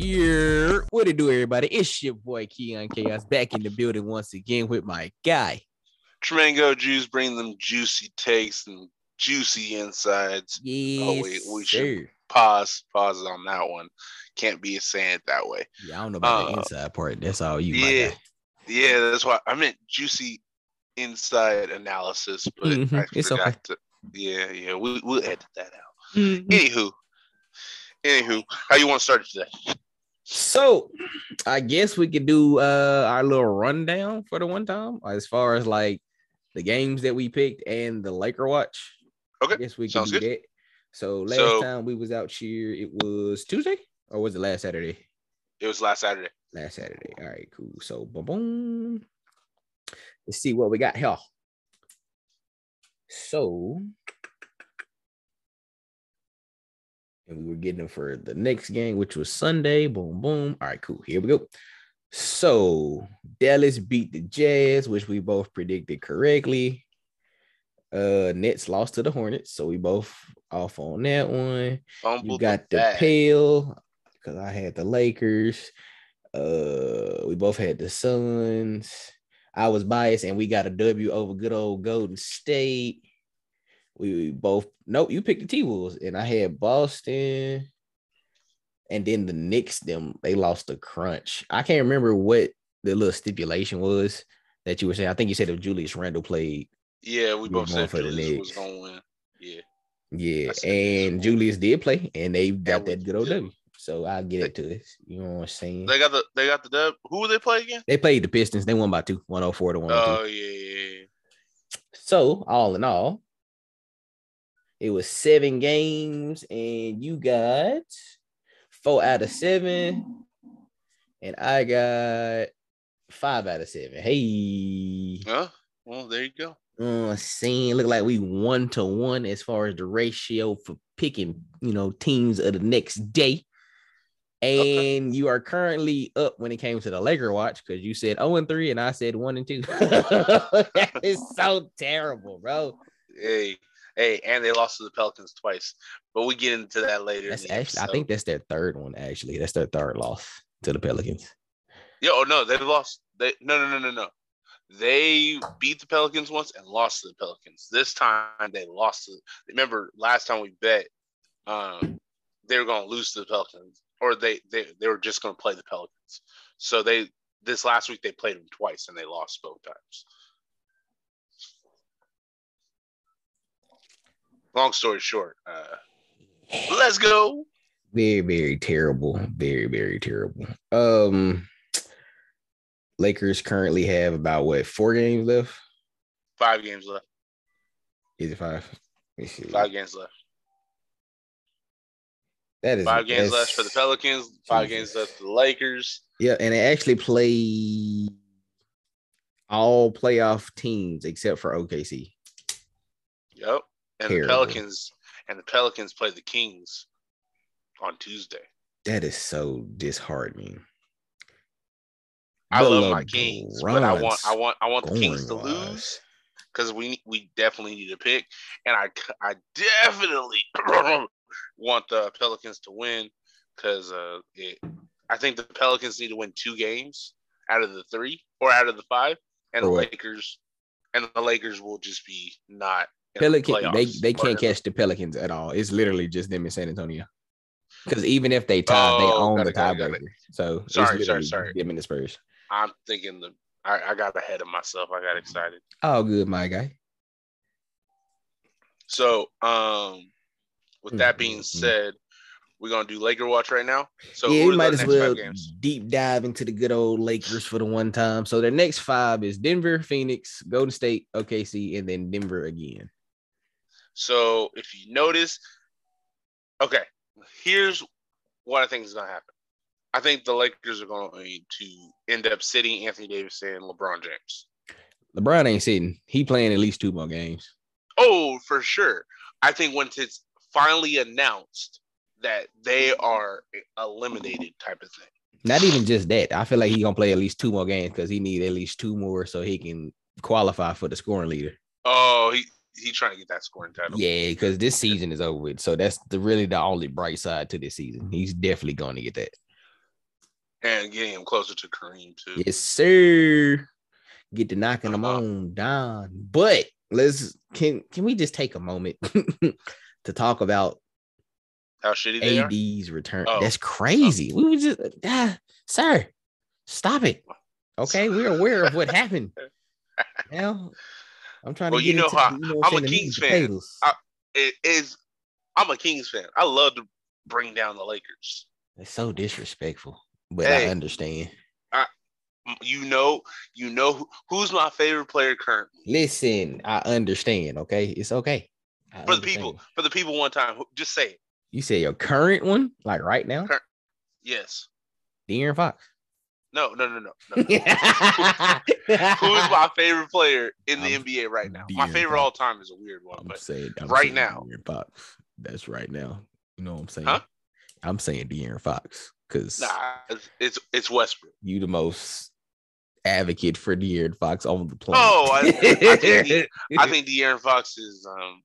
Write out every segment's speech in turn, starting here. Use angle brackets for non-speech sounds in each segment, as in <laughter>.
Yeah, what it do, everybody? It's your boy Keon Chaos back in the building once again with my guy. Tremango Juice bring them juicy takes and juicy insides. Yes, Oh, wait, we should- Pause, pause on that one. Can't be saying it that way. Yeah, I don't know about the Uh, inside part. That's all you, yeah, my guy. yeah, that's why I meant juicy inside analysis, but Mhm, I it's forgot okay. to. Yeah, yeah, we, we'll edit that out. Mhm. Anywho, anywho, how you want to start it today? So, I guess we could do uh our little rundown for the one time as far as like the games that we picked and the Laker watch. Okay, I guess we can sounds do good. that. So last So- time we was out here, it was Tuesday or was it last Saturday? It was last Saturday. Last Saturday. All right, cool. So boom, boom. Let's see what we got here. So, and we were getting them for the next game, which was Sunday. Boom, boom. All right, cool. Here we go. So Dallas beat the Jazz, which we both predicted correctly. Uh, Nets lost to the Hornets, so we both off on that one. Fumbled You got the bag. Pale because I had the Lakers. Uh, we both had the Suns. I was biased, and we got a W over good old Golden State. We both nope. You picked the T Wolves, and I had Boston. And then the Knicks, them they lost the crunch. I can't remember what the little stipulation was that you were saying. I think you said if Julius Randle played, Yeah, we both said for the Julius was gonna win. Yeah, yeah, I Knicks and. Julius did play, and they got we that good old. W. So I'll get it to this. You know what I'm saying? they got the they got the dub. Who they play again? They played the Pistons. They won by two, 104 to 102. Oh yeah, yeah, yeah. So, all in all, it was seven games, and you got four out of seven, and I got five out of seven. Hey, Huh? Well, there you go. uh, saying look like we one to one as far as the ratio for picking, you know, teams of the next day. Okay. And you are currently up when it came to the Laker watch because you said 0 and 3 and I said 1 and 2. <laughs> that is so terrible, bro. Hey, hey, and they lost to the Pelicans twice, but we get into that later. That's actually, I think that's their third one, actually. That's their third loss to the Pelicans. Yeah. Oh no, they lost. They no, no, no, no, no. They beat the Pelicans once and lost to the Pelicans. This time they lost to. Remember last time we bet, um, they were going to lose to the Pelicans, or they they they were just going to play the Pelicans. So they this last week they played them twice and they lost both times. Long story short, uh, let's go. Very, very terrible. Very, very terrible. Um Lakers currently have about what four games left? Five games left. Is it five? Let me see. Five games left. That is Five games left for the Pelicans. Five Jesus. games left for the Lakers. Yeah, and they actually play all playoff teams except for OKC. Yep. And Terrible. the Pelicans and the Pelicans play the Kings on Tuesday. That is so disheartening. I The love my Kings, but I want I want I want the Kings to scoring-wise. lose because we we definitely need a pick, and I I definitely <clears throat> want the Pelicans to win because uh it, I think the Pelicans need to win two games out of the three or out of the five, and the what? Lakers and the Lakers will just be not. In the Pelican, they they can't in catch the Pelicans at all. It's literally just them in San Antonio. Because even if they tie, they Oh, own the it, got it, got tiebreaker. So Sorry, sorry, sorry. Them and the Spurs. I'm thinking the I, I got ahead of myself. I got excited. Oh, good, my guy. So, um, with that being Mhm. said, we're gonna do Laker watch right now. So, yeah, we might as well deep dive into the good old Lakers for the one time. So their next five is Denver, Phoenix, Golden State, OKC, and then Denver again. So, if you notice, okay, here's what I think is gonna happen. I think the Lakers are going to end up sitting Anthony Davis and LeBron James. LeBron ain't sitting. He playing at least two more games. Oh, for sure. I think once it's finally announced that they are eliminated, type of thing. Not even just that. I feel like he gonna play at least two more games because he need at least two more so he can qualify for the scoring leader. Oh, he he trying to get that scoring title. Yeah, because this season is over with. So that's the really the only bright side to this season. He's definitely going to get that. and getting him closer to Kareem too. Yes, sir. Get to knocking them Uh-huh. on down. But let's can can we just take a moment <laughs> to talk about How shitty they are. AD's return? Oh. That's crazy. We were just ah, sir, stop it. Okay, we're aware of what happened. <laughs> Now, I'm trying Well, to you get know how- you know what I'm a Kings fan. I- It is. I'm a Kings fan. I love to bring down the Lakers. It's so disrespectful, but Hey. I understand. You know, you know who, who's my favorite player currently. Listen, I understand. Okay, it's okay. I For the people, for the people, one time, just say it. you say your current one, like right now, Cur- Yes. De'Aaron Fox. No, no, no, no. no. <laughs> Who's my favorite player in the I'm NBA right now? My favorite all time is a weird one, I'm but saying I'm right saying now. De'Aaron Fox. That's right now. You know what I'm saying? Huh? I'm saying De'Aaron Fox because nah, it's, it's Westbrook. you the most advocate for De'Aaron Fox on the planet. Oh, I- I think I <laughs> think De'Aaron Fox is um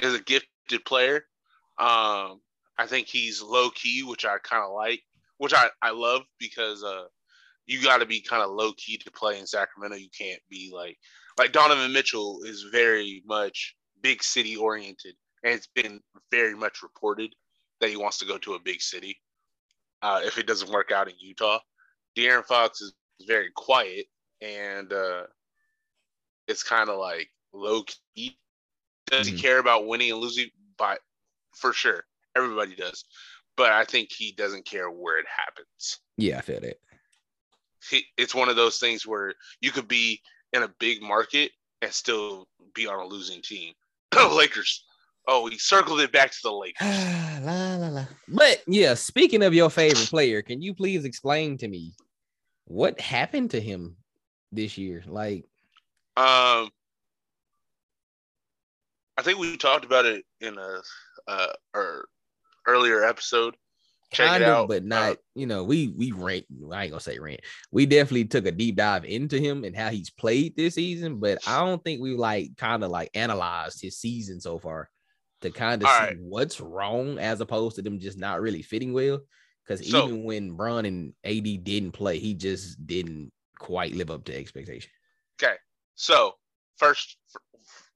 is a gifted player. Um, I think he's low key, which I kind of like, which I I love because uh you got to be kind of low key to play in Sacramento. You can't be like like Donovan Mitchell is very much big city oriented, and it's been very much reported that he wants to go to a big city. Uh, if it doesn't work out in Utah, De'Aaron Fox is very quiet and uh, it's kind of like low key. Does Mhm. he care about winning and losing? But for sure, everybody does. But I think he doesn't care where it happens. yeah, I feel that. He, it's one of those things where you could be in a big market and still be on a losing team. <clears throat> Lakers. Oh, he circled it back to the <sighs> Lakers. la, la, la. But yeah, speaking of your favorite player, can you please explain to me what happened to him this year? Like, Um, I think we talked about it in a uh, or earlier episode. Check kind of, but Uh, not. you know, we we rant. I ain't gonna say rant. We definitely took a deep dive into him and how he's played this season, but I don't think we like kind of like analyzed his season so far to kind of see right. what's wrong as opposed to them just not really fitting well. Because So- even when Bron and AD didn't play, he just didn't quite live up to expectation. Okay, so first,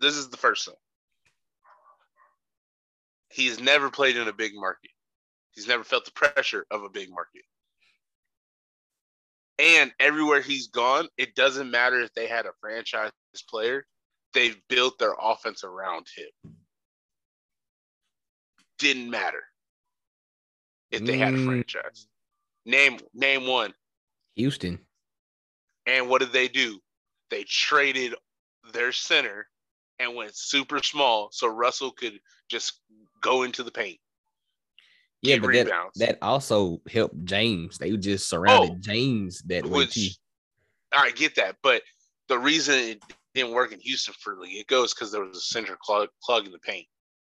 this is the first thing. He's never played in a big market. He's never felt the pressure of a big market. And everywhere he's gone, it doesn't matter if they had a franchise player, they've built their offense around him. Didn't matter if they had a Mm. franchise. Name name one. Houston, And what did they do? They traded their center and went super small so Russell could just go into the paint. Yeah, but that, rebounds. that also helped James. They just surrounded Oh, James that way too. Which I get that, but the reason it didn't work in Houston for the league, it goes because there was a center clog, clogging the paint.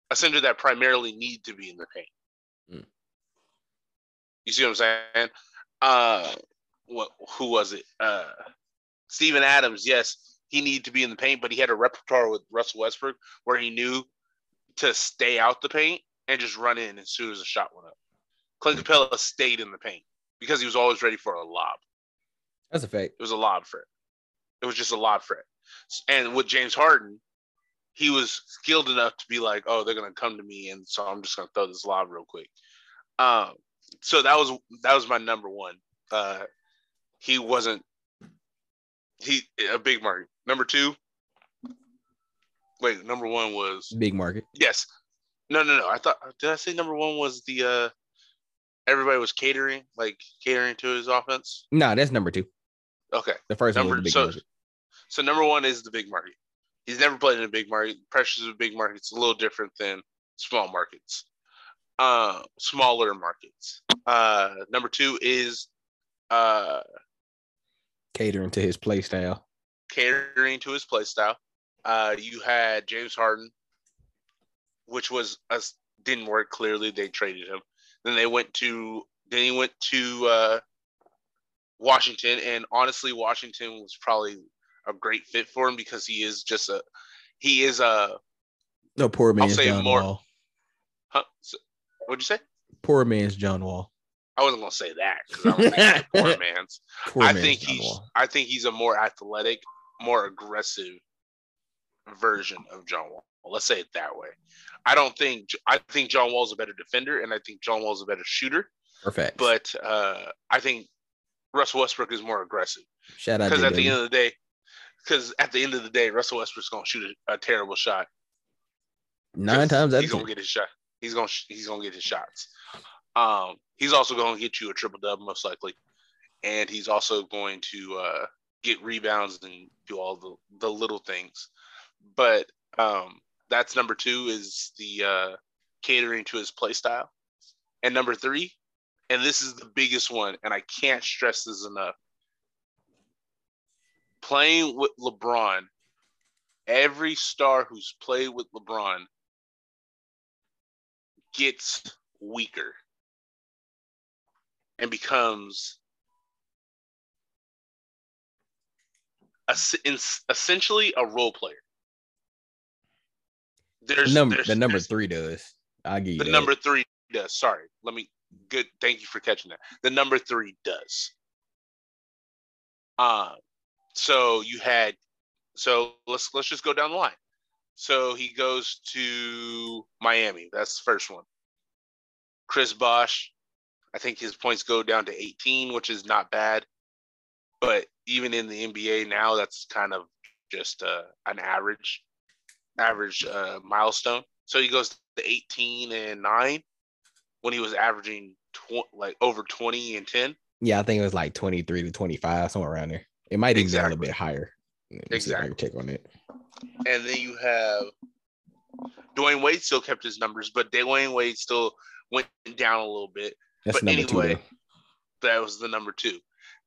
A center that primarily need to be in the paint. Mm. You see what I'm saying? Uh what who was it? Uh Steven Adams, yes, he needed to be in the paint, but he had a repertoire with Russell Westbrook where he knew to stay out the paint and just run in as soon as the shot went up. Clint Capela stayed in the paint because he was always ready for a lob. That's a fact. It was a lob for It It was just a lob for it. And with James Harden, he was skilled enough to be like, oh, they're gonna come to me, and so I'm just gonna throw this lob real quick. Um, so that was that was my number one. Uh, he wasn't he a big market. Number two, wait, number one was Big market. yes, no, no, no. I thought did I say number one was the uh, everybody was catering like catering to his offense. No, that's number two. Okay. The first one Number big so, market. so number one is the big market. He's never played in a big market. Pressures of a big markets a little different than small markets, uh, smaller markets. Uh, number two is uh, catering to his play style. catering to his play style. Uh, you had James Harden, which was us didn't work. Clearly, they traded him. Then they went to then he went to uh, Washington, and honestly, Washington was probably a great fit for him because he is just a he is a No, poor man's say John more- Wall. huh, what'd you say? Poor man's John Wall. I wasn't gonna say that because I don't think he's a poor <laughs> man's. Poor I man's think John he's Wall. I think he's a more athletic, more aggressive version of John Wall. Let's say it that way. I don't think I think John Wall's a better defender, and I think John Wall's a better shooter. Perfect. But uh, I think Russell Westbrook is more aggressive shout out because at the end of the day, because at the end of the day, Russell Westbrook's gonna shoot a, a terrible shot. nine times he's gonna get his shot. He's gonna he's gonna get his shots. Um, he's also gonna get you a triple double most likely, and he's also going to uh, get rebounds and do all the the little things. But um, that's number two is the uh, catering to his play style, and number three, and this is the biggest one, and I can't stress this enough. Playing with LeBron, every star who's played with LeBron gets weaker and becomes essentially a role player. There's The number there's- the number three does. I give you the that. number three does. Sorry, let me. Good, thank you for catching that. The number three does. Um, so you had, so let's let's just go down the line. So he goes to Miami. That's the first one. Chris Bosh, I think his points go down to 18, which is not bad. But even in the NBA now, that's kind of just uh, an average, average uh, milestone. So he goes to 18 and nine when he was averaging tw- like over 20 and 10. Yeah, I think it was like 23 to 25, somewhere around there. It might even be a little bit higher. Let me see if I can Exactly. check on it. And then you have Dwyane Wade still kept his numbers, but Dwyane Wade still went down a little bit. That's But number anyway, two. That was the number two.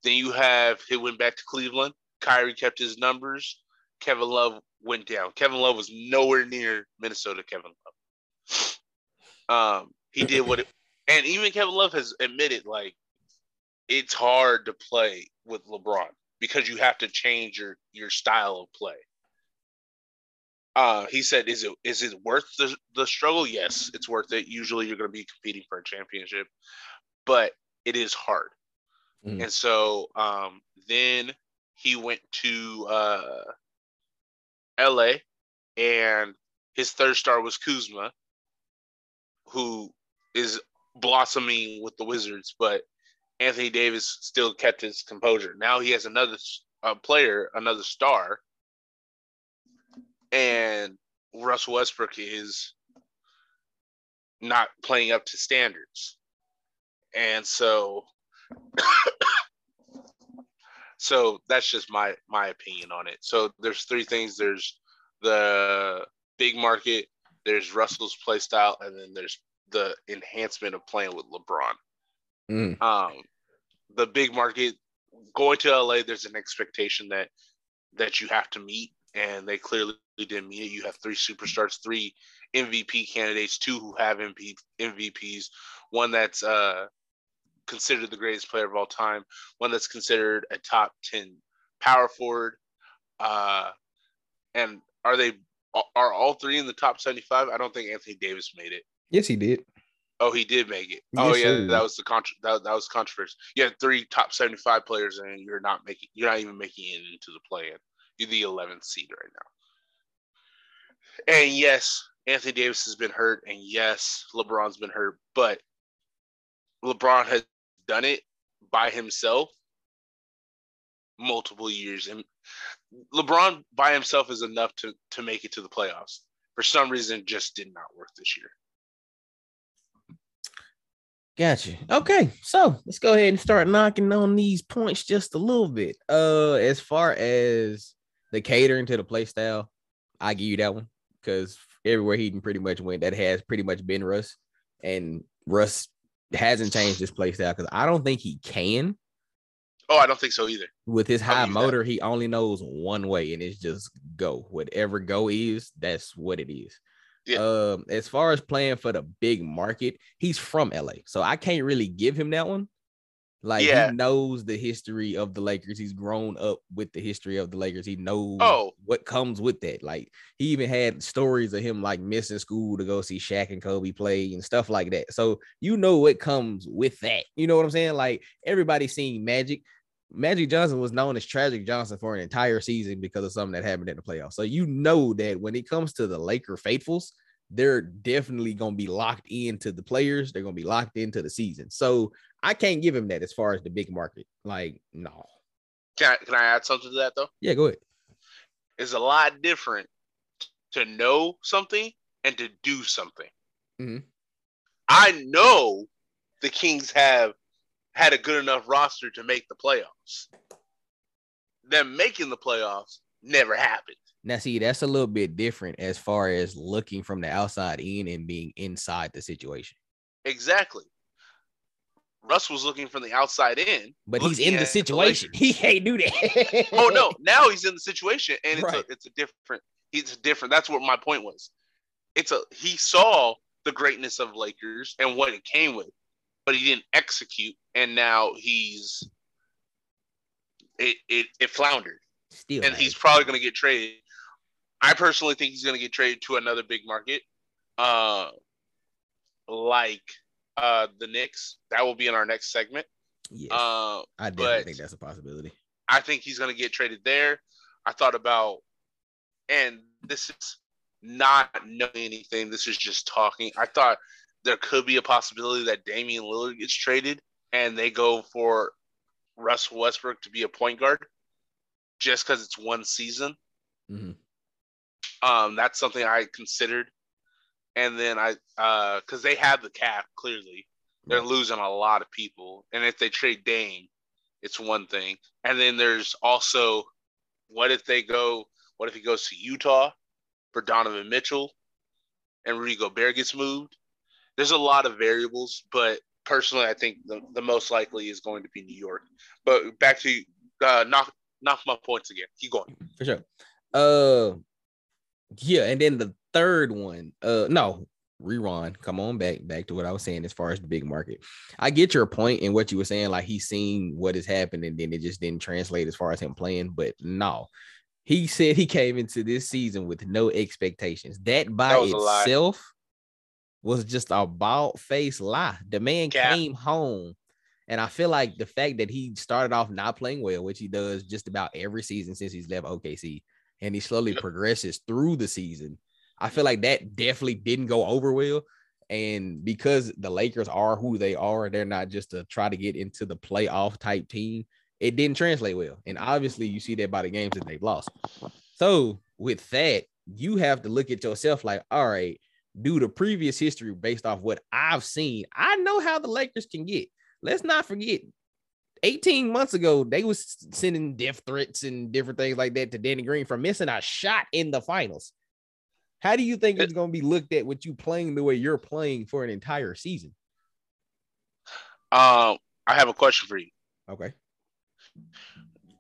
Then you have he went back to Cleveland. Kyrie kept his numbers. Kevin Love went down. Kevin Love was nowhere near Minnesota. Kevin Love. Um, he did what, it, and even Kevin Love has admitted like it's hard to play with LeBron because you have to change your your style of play. Uh, he said, "Is it is it worth the the struggle? Yes, it's worth it. Usually, you're going to be competing for a championship, but it is hard." Mhm. And so um, then he went to uh, L.A. and his third star was Kuzma, who is blossoming with the Wizards, but Anthony Davis still kept his composure. Now he has another uh, player, another star, and Russell Westbrook is not playing up to standards. And so so that's just my my opinion on it. So there's three things. There's the big market, there's Russell's play style, and then there's the enhancement of playing with LeBron. Mm. Um, the big market going to LA, there's an expectation that that you have to meet, and they clearly didn't meet it. You have three superstars, three MVP candidates, two who have MP, MVPs, one that's uh, considered the greatest player of all time, one that's considered a top ten power forward, uh, and are they are all three in the top seventy five? I don't think Anthony Davis made it. Yes, he did. Oh, he did make it. oh yeah, that was the contra- that, that was controversy. You had three top seventy five players, and you're not making you're not even making it into the play in. You're the eleventh seed right now. And yes, Anthony Davis has been hurt, and yes, LeBron's been hurt, but LeBron has done it by himself multiple years, and LeBron by himself is enough to to make it to the playoffs. For some reason, just did not work this year. Gotcha. Okay, so let's go ahead and start knocking on these points just a little bit. Uh, as far as the catering to the play style, I give you that one because everywhere he can pretty much went, that has pretty much been Russ, and Russ hasn't changed his play style because I don't think he can. Oh, I don't think so either. With his high you that. motor, he only knows one way, and it's just go. Whatever go is, that's what it is. Yeah. Um, as far as playing for the big market, he's from LA, so I can't really give him that one. Like Yeah. he knows the history of the Lakers. He's grown up with the history of the Lakers. He knows Oh. what comes with that. Like he even had stories of him like missing school to go see Shaq and Kobe play and stuff like that. So you know what comes with that. You know what I'm saying? Like everybody seen Magic. Magic Johnson was known as Tragic Johnson for an entire season because of something that happened in the playoffs. So you know that when it comes to the Laker faithfuls, they're definitely going to be locked into the players. They're going to be locked into the season. So I can't give him that as far as the big market. Like, no. Can I, can I add something to that though? Yeah, go ahead. It's a lot different to know something and to do something. Mhm. I know the Kings have had a good enough roster to make the playoffs. Them making the playoffs never happened. Now, see, that's a little bit different as far as looking from the outside in and being inside the situation. Exactly. Russ was looking from the outside in, But he's in the situation. Lakers. <laughs> He can't do that. <laughs> oh no, now he's in the situation, and it's Right. a it's a different. He's different. That's what my point was. It's a he saw the greatness of Lakers and what it came with, but he didn't execute, and now he's it it, it floundered, Still, and he's probably going to get traded. I personally think he's going to get traded to another big market, uh, like uh the Knicks. That will be in our next segment. yes, Uh, I definitely think that's a possibility. I think he's going to get traded there. I thought about, and this is not knowing anything. This is just talking. I thought there could be a possibility that Damian Lillard gets traded and they go for Russell Westbrook to be a point guard just because it's one season. Mhm. Um, that's something I considered. And then I, uh, because they have the cap clearly, they're Right. losing a lot of people. And if they trade Dame, it's one thing. And then there's also, what if they go? What if he goes to Utah for Donovan Mitchell, and Rudy Gobert gets moved? There's a lot of variables, but personally, I think the, the most likely is going to be New York. But back to uh, knock knock my points again. Keep going. for sure. Uh, yeah, and then the third one, uh, no, rewind. Come on back, back to what I was saying as far as the big market. I get your point in what you were saying, like he's seen what has happened, and then it just didn't translate as far as him playing. But no, he said he came into this season with no expectations. That by That was itself was just a bald face lie. The man Cap. came home. And I feel like the fact that he started off not playing well, which he does just about every season since he's left OKC, and he slowly progresses through the season. I feel like that definitely didn't go over well. And because the Lakers are who they are, they're not just to try to get into the playoff type team. It didn't translate well. And obviously, you see that by the games that they've lost. So, with that, you have to look at yourself like, all right, due to previous history based off what I've seen, I know how the Lakers can get. Let's not forget 18 months ago, they was sending death threats and different things like that to Danny Green for missing a shot in the finals. How do you think it's going to be looked at with you playing the way you're playing for an entire season? Um, I have a question for you. Okay.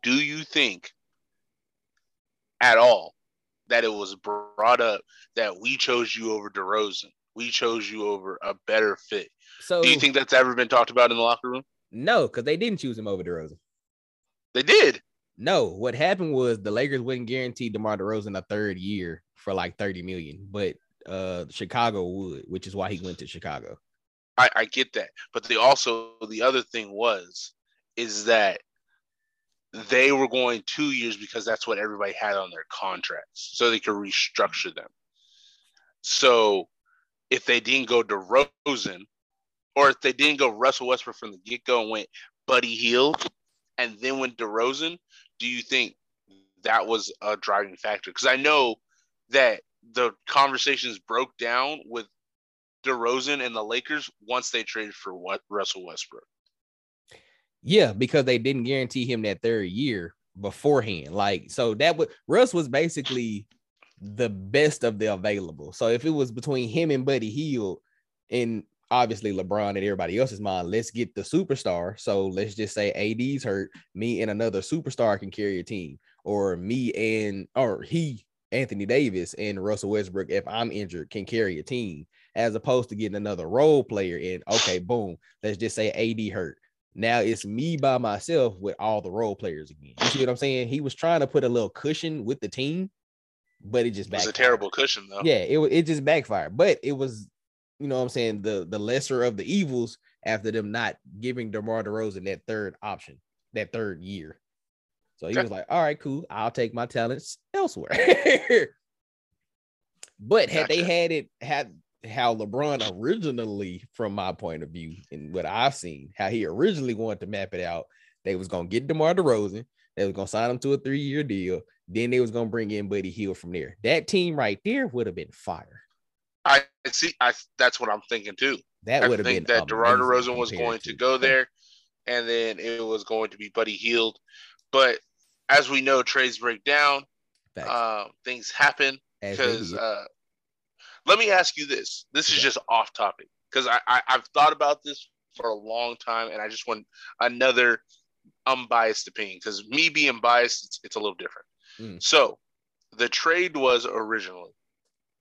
Do you think at all that it was brought up that we chose you over DeRozan? We chose you over a better fit. So Do you think that's ever been talked about in the locker room? no, because they didn't choose him over DeRozan. They did. No, what happened was the Lakers wouldn't guarantee DeMar DeRozan a third year for like 30 million, but uh Chicago would, which is why he went to Chicago. I, I get that. But they also the other thing was is that they were going two years because that's what everybody had on their contracts. So they could restructure them. So if they didn't go to Rosen, or if they didn't go Russell Westbrook from the get-go and went Buddy Hield and then went DeRozan, do you think that was a driving factor? Because I know that the conversations broke down with DeRozan and the Lakers once they traded for what Russell Westbrook. Yeah, because they didn't guarantee him that third year beforehand. Like, so that would Russ was basically the best of the available. So if it was between him and Buddy Hield, and obviously LeBron and everybody else's mind, let's get the superstar. So let's just say AD's hurt, me and another superstar can carry a team, or me and or he, Anthony Davis and Russell Westbrook, if I'm injured, can carry a team, as opposed to getting another role player in. Okay, boom. Let's just say AD hurt Now it's me by myself with all the role players again. You see what I'm saying? He was trying to put a little cushion with the team, but it just It was a terrible cushion though. Yeah, it it just backfired. But it was, you know what I'm saying, the the lesser of the evils after them not giving DeMar DeRozan that third option, that third year. So he was like, all right, cool. I'll take my talents elsewhere. <laughs> but had they had it had how LeBron originally, from my point of view, and what I've seen, how he originally wanted to map it out, they was gonna get DeMar DeRozan, they was gonna sign him to a three-year deal, then they was gonna bring in Buddy Hield from there. That team right there would have been fire. I see. I that's what I'm thinking too. That would have been that amazing DeRozan was going to go there, and then it was going to be Buddy Hield. But as we know, trades break down. Uh, things happen because uh, let me ask you this. This is Okay. just off topic because I, I I've thought about this for a long time, and I just want another unbiased opinion because me being biased, it's, it's a little different. Mm. So the trade was originally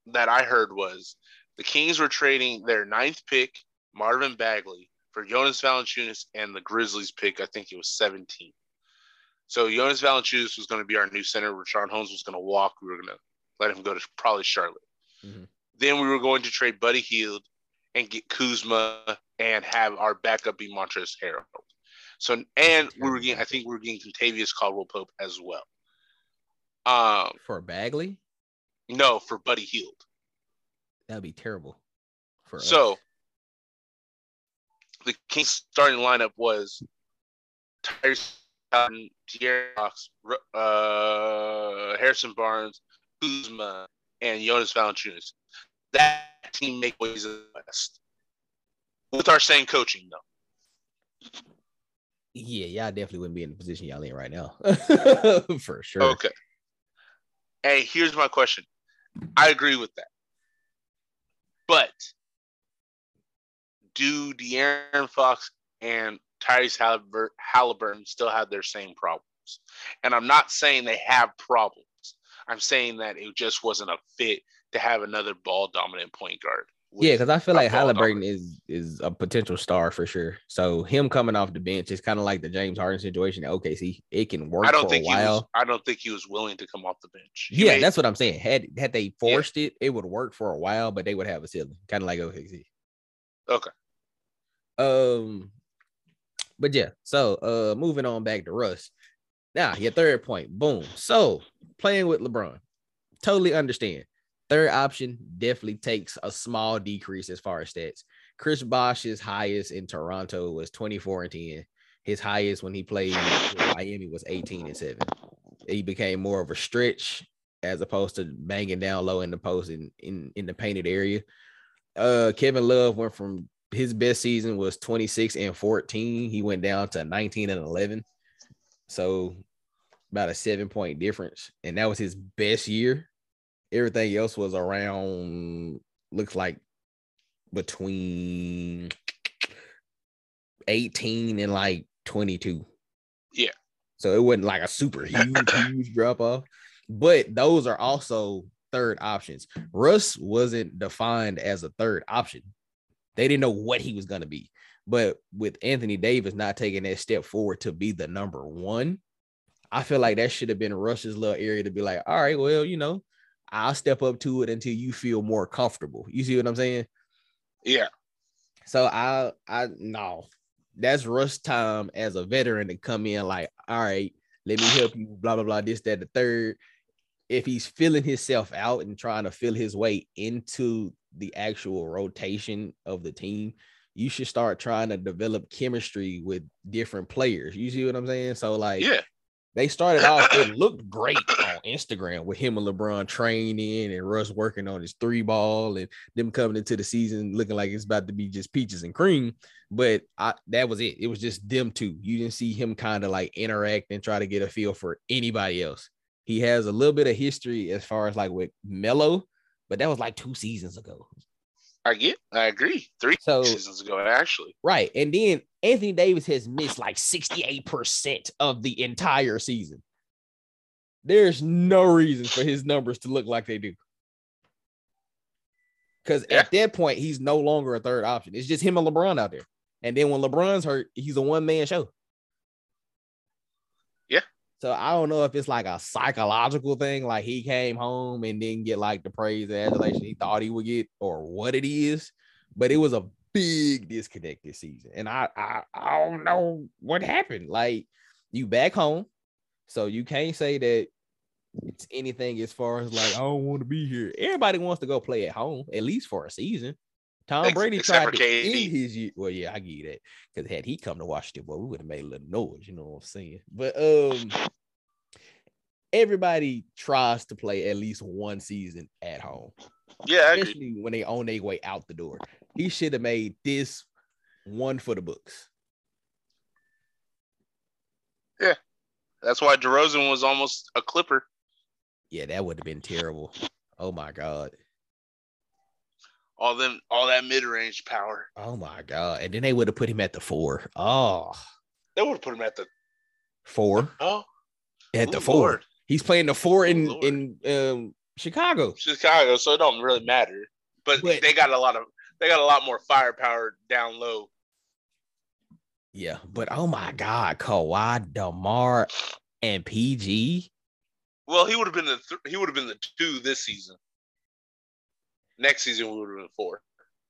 that I heard was the Kings were trading their ninth pick, Marvin Bagley, for Jonas Valanciunas and the Grizzlies pick. I think it was 17. So Jonas Valanciunas was going to be our new center. Richaun Holmes was going to walk. We were going to let him go to probably Charlotte. Mhm. Then we were going to trade Buddy Hield and get Kuzma and have our backup be Montrezl Harrell. So and we were getting, I think we were getting Kentavious Caldwell Pope as well. Um, for Bagley, no, for Buddy Hield. that'd be terrible. For us. So the Kings starting lineup was Tyrese De'Aaron Fox, uh, Harrison Barnes, Kuzma, and Jonas Valanciunas. That team make waves in the West with our same coaching, though. yeah, y'all definitely wouldn't be in the position y'all in right now. <laughs> for sure. Okay. Hey, here's my question. I agree with that. But do De'Aaron Fox and Tyrese Hallibur- Halliburton still had their same problems? And I'm not saying they have problems. I'm saying that it just wasn't a fit to have another ball dominant point guard. Yeah, because I feel like Halliburton dominant- is is a potential star for sure. So him coming off the bench is kind of like the James Harden situation at OKC. It can work I don't for think a he was. while. I don't think he was willing to come off the bench. He Yeah, made- that's what I'm saying. Had had they forced it, it would work for a while, but they would have a ceiling, kind of like OKC. okay. Um, but yeah, so uh, moving on back to Russ. Now, your third point, boom. So playing with LeBron, totally understand. Third option definitely takes a small decrease as far as stats. Chris Bosh's highest in Toronto was 24 and 10. His highest when he played Miami was 18 and 7. He became more of a stretch as opposed to banging down low in the post in, in, in the painted area. Uh Kevin Love went from his best season was 26 and 14. He went down to 19 and 11. So about a seven point difference. And that was his best year. Everything else was around, looks like between 18 and like 22. Yeah. So it wasn't like a super <laughs> huge, huge drop off. But those are also third options. Russ wasn't defined as a third option. They didn't know what he was going to be. But with Anthony Davis not taking that step forward to be the number one, I feel like that should have been Russ's little area to be like, all right, well, you know, I'll step up to it until you feel more comfortable. You see what I'm saying? Yeah. So I I no, that's Russ time as a veteran to come in like, all right, let me help you, blah blah blah, this that the third. If he's feeling himself out and trying to fill his way into the actual rotation of the team, you should start trying to develop chemistry with different players. You see what I'm saying? So like, Yeah. they started off, it <coughs> looked great on Instagram with him and LeBron training and Russ working on his three ball and them coming into the season looking like it's about to be just peaches and cream. But I, that was it. It was just them two. You didn't see him kind of like interact and try to get a feel for anybody else. He has a little bit of history as far as like with Melo, but that was like two seasons ago. I get. I agree. Three So seasons ago, actually. Right. And then Anthony Davis has missed like 68% of the entire season. There's no reason for his numbers to look like they do. Because Yeah. at that point, he's no longer a third option. It's just him and LeBron out there. And then when LeBron's hurt, he's a one man show. Yeah. So I don't know if it's like a psychological thing, like he came home and didn't get like the praise and adulation he thought he would get, or what it is. But it was a big disconnect this season, and I I, I don't know what happened. Like you back home, so you can't say that it's anything as far as like I don't want to be here. Everybody wants to go play at home at least for a season. Tom Ex- Brady tried to KD. end his year. Well, yeah, I get you that because had he come to Washington, boy, we would have made a little noise. You know what I'm saying? But um, everybody tries to play at least one season at home, Yeah, especially when they on their way out the door. He should have made this one for the books. Yeah, that's why DeRozan was almost a Clipper. Yeah, that would have been terrible. Oh my god. All them, all that mid range power. Oh my god. And then they would have put him at the four. Oh, They would have put him at the four. oh At the four. Lord. He's playing the four in Lord. in um Chicago. Chicago, so it don't really matter. But, But- they got a lot of they got a lot more firepower down low. Yeah, but oh my god, Kawhi, Demar, and PG. Well, he would have been the th- he would have been the two this season. Next season we would have been four.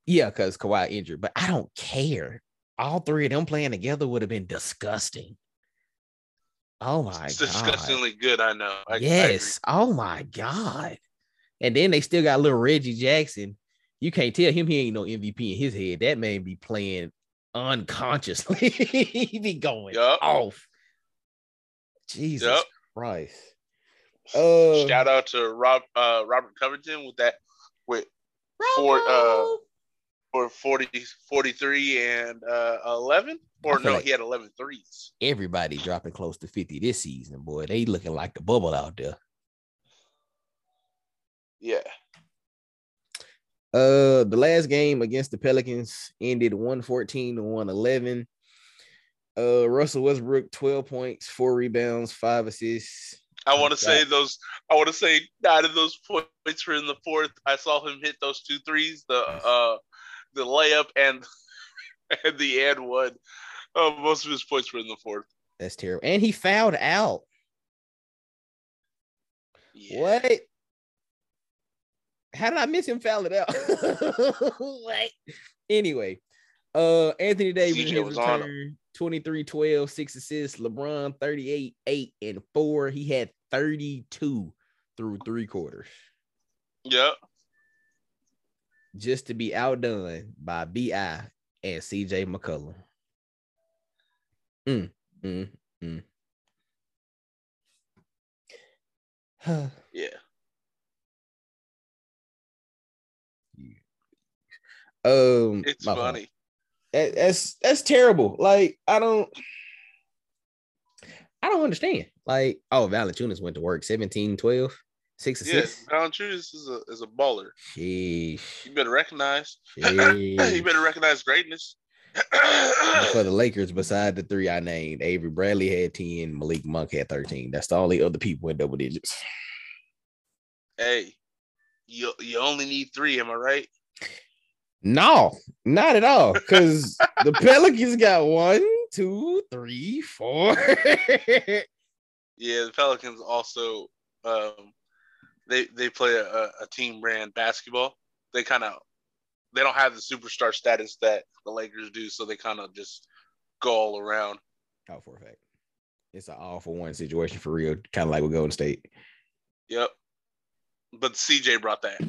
Yeah, because Kawhi injured, but I don't care. All three of them playing together would have been disgusting. Oh my it's god. disgustingly good. I know. I, I yes. oh my god. And then they still got little Reggie Jackson. You can't tell him he ain't no MVP in his head. That man be playing unconsciously. <laughs> he be going Yup. off. Jesus Yup. Christ. Uh, Shout out to Rob uh, Robert Covington with that for uh for 40, 43 and uh 11 or no like- he had 11 threes. everybody dropping close to 50 this season, boy. They looking like the bubble out there. Yeah. Uh, the last game against the Pelicans ended 114 to 111. Uh, Russell Westbrook, 12 points, four rebounds, five assists. I want to say those. I want to say nine of those points were in the fourth. I saw him hit those two threes, the uh, the layup and <laughs> and the and one. Uh, most of his points were in the fourth. That's terrible. And he fouled out. Yeah. What? How did I miss him fouling out? <laughs> what? Anyway, uh, Anthony Davis his was on return 23 12, six assists. LeBron 38, 8, and 4. He had 32 through three quarters Yep. just to be outdone by BI and CJ McCollum. Mm, mm, mm. <sighs> Yeah. um, It's funny. That- that's that's terrible. Like I don't, I don't understand. Like oh, Valanciunas went to work 17, 12, six Yeah. assists. Valanciunas is a is a baller. Sheesh. You better recognize. <laughs> you better recognize greatness. For <clears throat> the Lakers, beside the three I named, Avery Bradley had 10, Malik Monk had 13. That's the only other people in double digits. hey, you you only need three. Am I right? No, not at all. Because the <laughs> Pelicans got one, two, three, four. <laughs> Yeah, the Pelicans also um, they they play a, a team brand basketball. They kind of they don't have the superstar status that the Lakers do, so they kind of just go all around. Oh, for a fact. It's an all for one situation for real, kind of like with Golden State. Yep. But CJ brought that.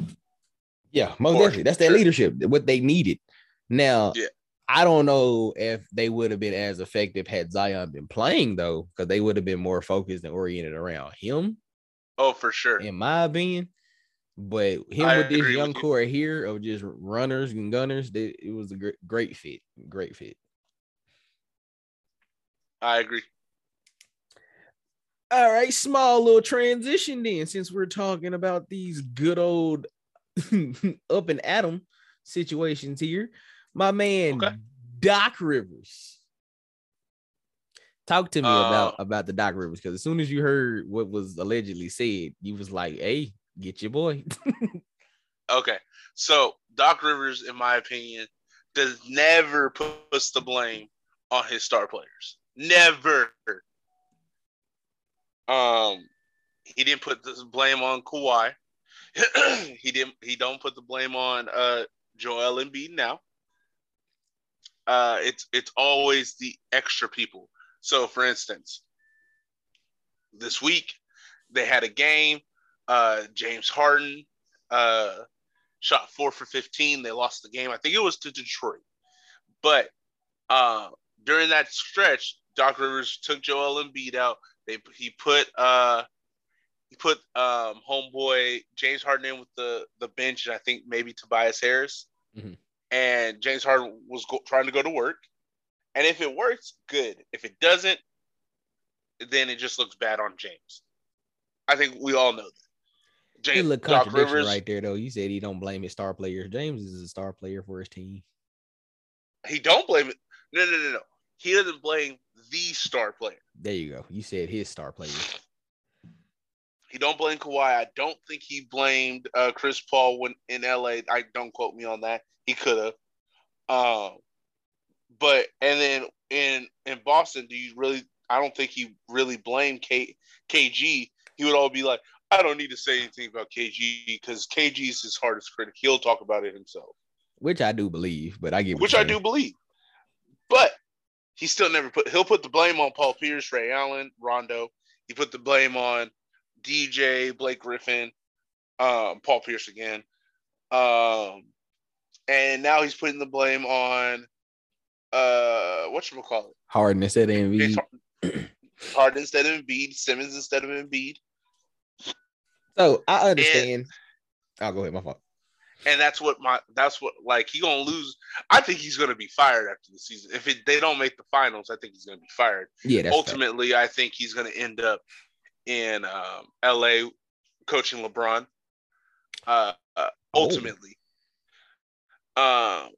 Yeah, most definitely. That's their leadership, what they needed. Now, Yeah. I don't know if they would have been as effective had Zion been playing, though, because they would have been more focused and oriented around him, Oh, for sure. in my opinion. But him I with this young with you. core here of just runners and gunners, they, it was a great, great fit. Great fit. I agree. All right, small little transition then, since we're talking about these good old <laughs> up and Adam situations here. My man Okay. Doc Rivers. Talk to me Uh, about about the Doc Rivers because as soon as you heard what was allegedly said, you was like, "Hey, get your boy." <laughs> Okay. So Doc Rivers, in my opinion, does never puts the blame on his star players. Never. Um, he didn't put the blame on Kawhi. <clears throat> he didn't. He don't put the blame on uh Joel Embiid now. Uh, it's it's always the extra people. So, for instance, this week they had a game. Uh, James Harden uh, shot four for 15. They lost the game. I think it was to Detroit. But uh, during that stretch, Doc Rivers took Joel Embiid out. They he put uh he put um homeboy James Harden in with the the bench, and I think maybe Tobias Harris. Mhm. And James Harden was go- trying to go to work. And if it works, good. If it doesn't, then it just looks bad on James. I think we all know that. James, look Doc contradiction Rivers, right there though. You said he don't blame his star players. James is a star player for his team. he don't blame it. No, no, no, no. He doesn't blame the star player. There you go. You said his star players. He don't blame Kawhi. I don't think he blamed uh, Chris Paul when in LA. I don't quote me on that. He could have. Um, but and then in in Boston, do you really? I don't think he really blamed K, KG. He would all be like, I don't need to say anything about KG because KG is his hardest critic. He'll talk about it himself, Which I do believe, but I get which I do believe. But he still never put. He'll put the blame on Paul Pierce, Ray Allen, Rondo. He put the blame on DJ, Blake Griffin, um, Paul Pierce again. Um, and now he's putting the blame on uh what you call it? Harden instead of James Embiid. Harden. <clears throat> Harden instead of Embiid, Simmons instead of Embiid, So I understand. I'll go ahead. My fault. and that's what my that's what like he gonna lose. I think he's gonna be fired after the season. If it, they don't make the finals, I think he's gonna be fired. Yeah, that's fact. Ultimately, I think he's gonna end up in um, L.A. coaching LeBron. Uh, uh, Oh. ultimately, um,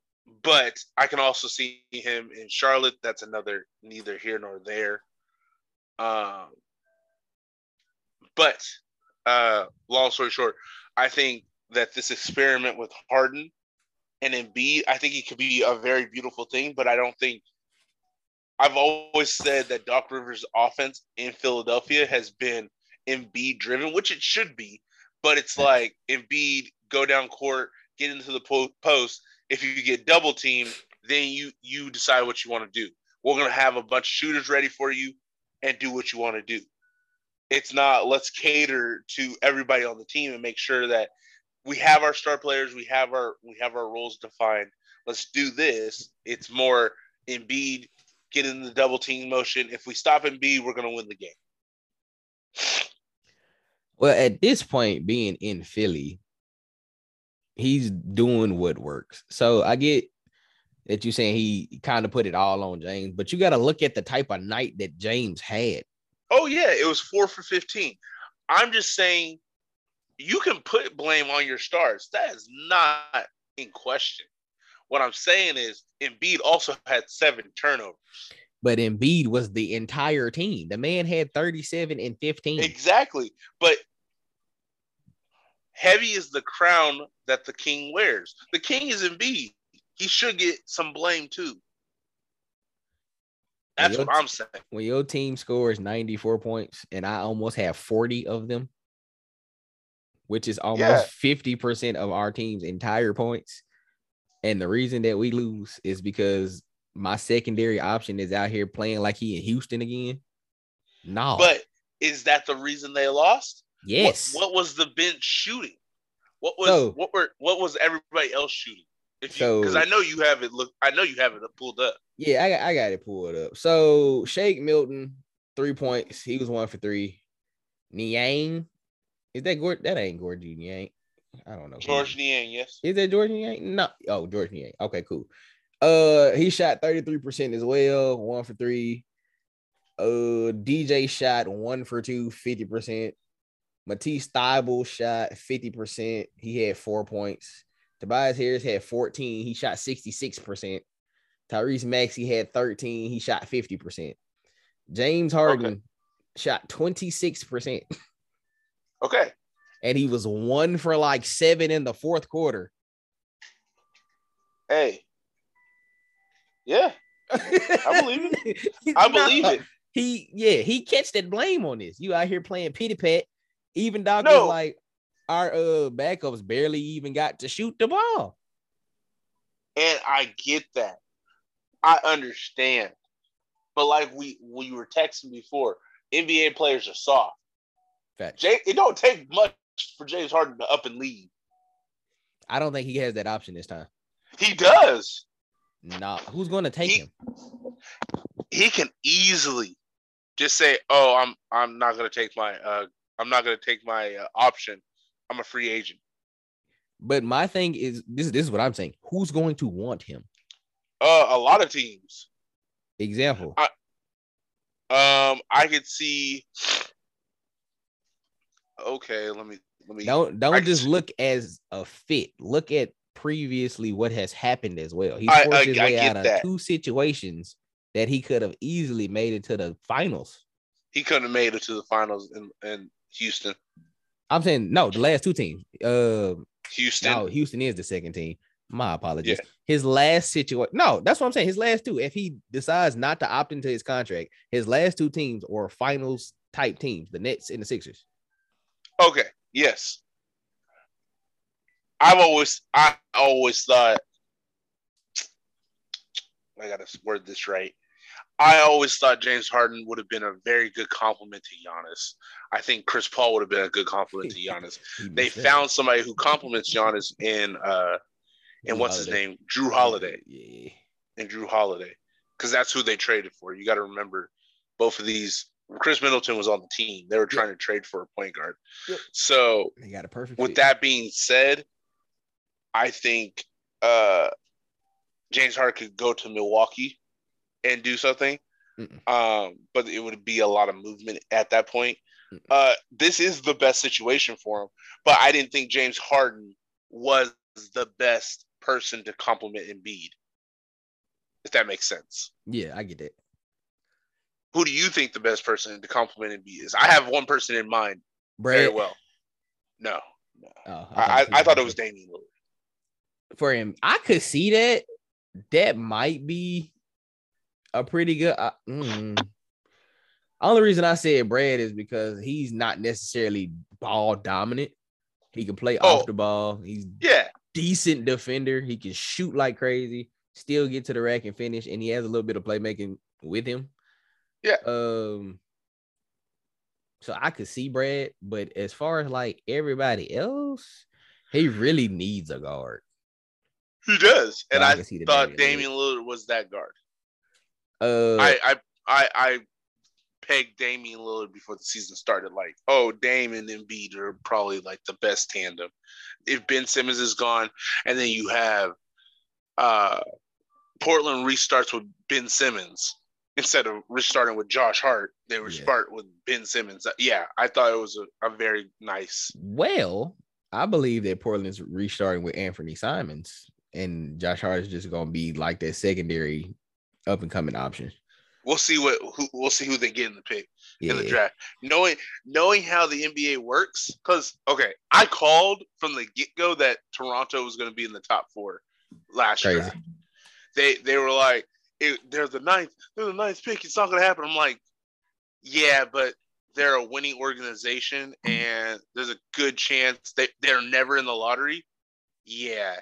but I can also see him in Charlotte. That's another neither here nor there. Um, but uh, long story short, I think that this experiment with Harden and Embiid, I think it could be a very beautiful thing. But I don't think I've always said that Doc Rivers' offense in Philadelphia has been Embiid driven, which it should be. But it's like Embiid go down court, get into the po- post. If you get double teamed, then you you decide what you want to do. We're gonna have a bunch of shooters ready for you and do what you want to do. It's not let's cater to everybody on the team and make sure that we have our star players, we have our we have our roles defined. Let's do this. It's more Embiid get in the double team motion. If we stop Embiid, we're gonna win the game. Well, at this point, being in Philly, he's doing what works. So I get that you're saying he kind of put it all on James, but you got to look at the type of night that James had. Oh yeah, it was four for fifteen. I'm just saying you can put blame on your stars. That is not in question. What I'm saying is Embiid also had seven turnovers. But Embiid was the entire team. The man had 37 and 15. Exactly. But heavy is the crown that the king wears. The king is Embiid. He should get some blame too. That's Yep. what I'm saying. When your team scores 94 points and I almost have 40 of them, which is almost 50% of our team's entire points. And the reason that we lose is because my secondary option is out here playing like he in Houston again. No. But is that the reason they lost? What- yes. What, was the bench shooting? What was So- what were what was everybody else shooting? If you So- because I know you have it look I know you have it pulled up. Yeah, I got, I got it pulled up. So Shake Milton, three points. He was one for three. Niang, is that Gord? That ain't Gordon Niang. I don't know. Georges Niang, yes. is. That Georges Niang? No. Oh, Georges Niang. Okay, cool. Uh, he shot 33% as well, one for three. Uh, DJ shot one for two, 50%. Matisse Thybulle shot 50%. He had four points. Tobias Harris had 14. He shot 66%. Tyrese Maxey had 13. He shot 50%. James Harden shot 26%. Okay. And he was one for like seven in the fourth quarter. Hey, Yeah, I believe it. <laughs> I believe Nah, it. He yeah, he catch that blame on this. You out here playing pity pat. Even Doc No. like, our uh backups barely even got to shoot the ball. And I get that. I understand. But like we we were texting before, NBA players are soft. Jay, it don't take much for James Harden to up and leave. I don't think he has that option this time. He does. Nah, who's going to take He- him? He can easily just say, "Oh, I'm I'm not gonna take my uh I'm not gonna take my uh, option. I'm a free agent." But my thing is this. This is what I'm saying. Who's going to want him? Uh, a lot of teams. Example. Um, I could see. Okay, let me me. Don't don't I just look as a fit. Look at previously what has happened as well. He I- forced I- his way out of that. two situations that he could have easily made it to the finals. He couldn't have made it to the finals in, in Houston. I'm saying no, the last two teams. Uh, Houston. no, Houston is the second team. My apologies. His last situation. No, that's what I'm saying. His last two. If he decides not to opt into his contract, his last two teams are finals type teams, the Nets and the Sixers. Okay. Yes. I've always I always thought I gotta word this right. I always thought James Harden would have been a very good compliment to Giannis. I think Chris Paul would have been a good compliment to <laughs> Giannis. They found somebody who compliments Giannis in uh and what's his name? Jrue Holiday. Yeah. And Jrue Holiday. Because that's who they traded for. You gotta remember both of these Khris Middleton was on the team. They were trying to trade for a point guard. Yep. So They got a perfect with fit. that being said, I think uh, James Harden could go to Milwaukee and do something. Um, but it would be a lot of movement at that point. Uh, this is the best situation for him, but I didn't think James Harden was the best person to compliment Embiid. If that makes sense. Yeah, I get that. Who do you think the best person to compliment Embiid is? I have one person in mind Brad, very well. No, no. Oh, I, I, I thought it was Damian Lillard. for him. I could see that. That might be a pretty good. Uh, mm. Only reason I said Brad is because he's not necessarily ball dominant. He can play Oh. off the ball. He's Yeah, decent defender. He can shoot like crazy, still get to the rack and finish, and he has a little bit of playmaking with him. Yeah. Um. So I could see Brad, but as far as like everybody else, he really needs a guard. he does, and I I see thought Damian Damian Lillard was that guard. Uh, I, I I I pegged Damian Lillard before the season started. Like, oh, Dame and Embiid are probably like the best tandem. If Ben Simmons is gone, and then you have uh Portland restarts with Ben Simmons instead of restarting with Josh Hart, they Yeah. restart with Ben Simmons. Uh, yeah, I thought it was a, a very nice. well, I believe that Portland's restarting with Anthony Simons, and Josh Hart is just gonna be like that secondary up and coming option. We'll see what who, we'll see who they get in the pick. Yeah, in the draft. Knowing knowing how the NBA works, because okay, I called from the get go that Toronto was going to be in the top four last Crazy. draft. They they were like, it, they're the ninth, they're the ninth pick. It's not going to happen. I'm like, yeah, but they're a winning organization, and there's a good chance they they're never in the lottery. Yeah,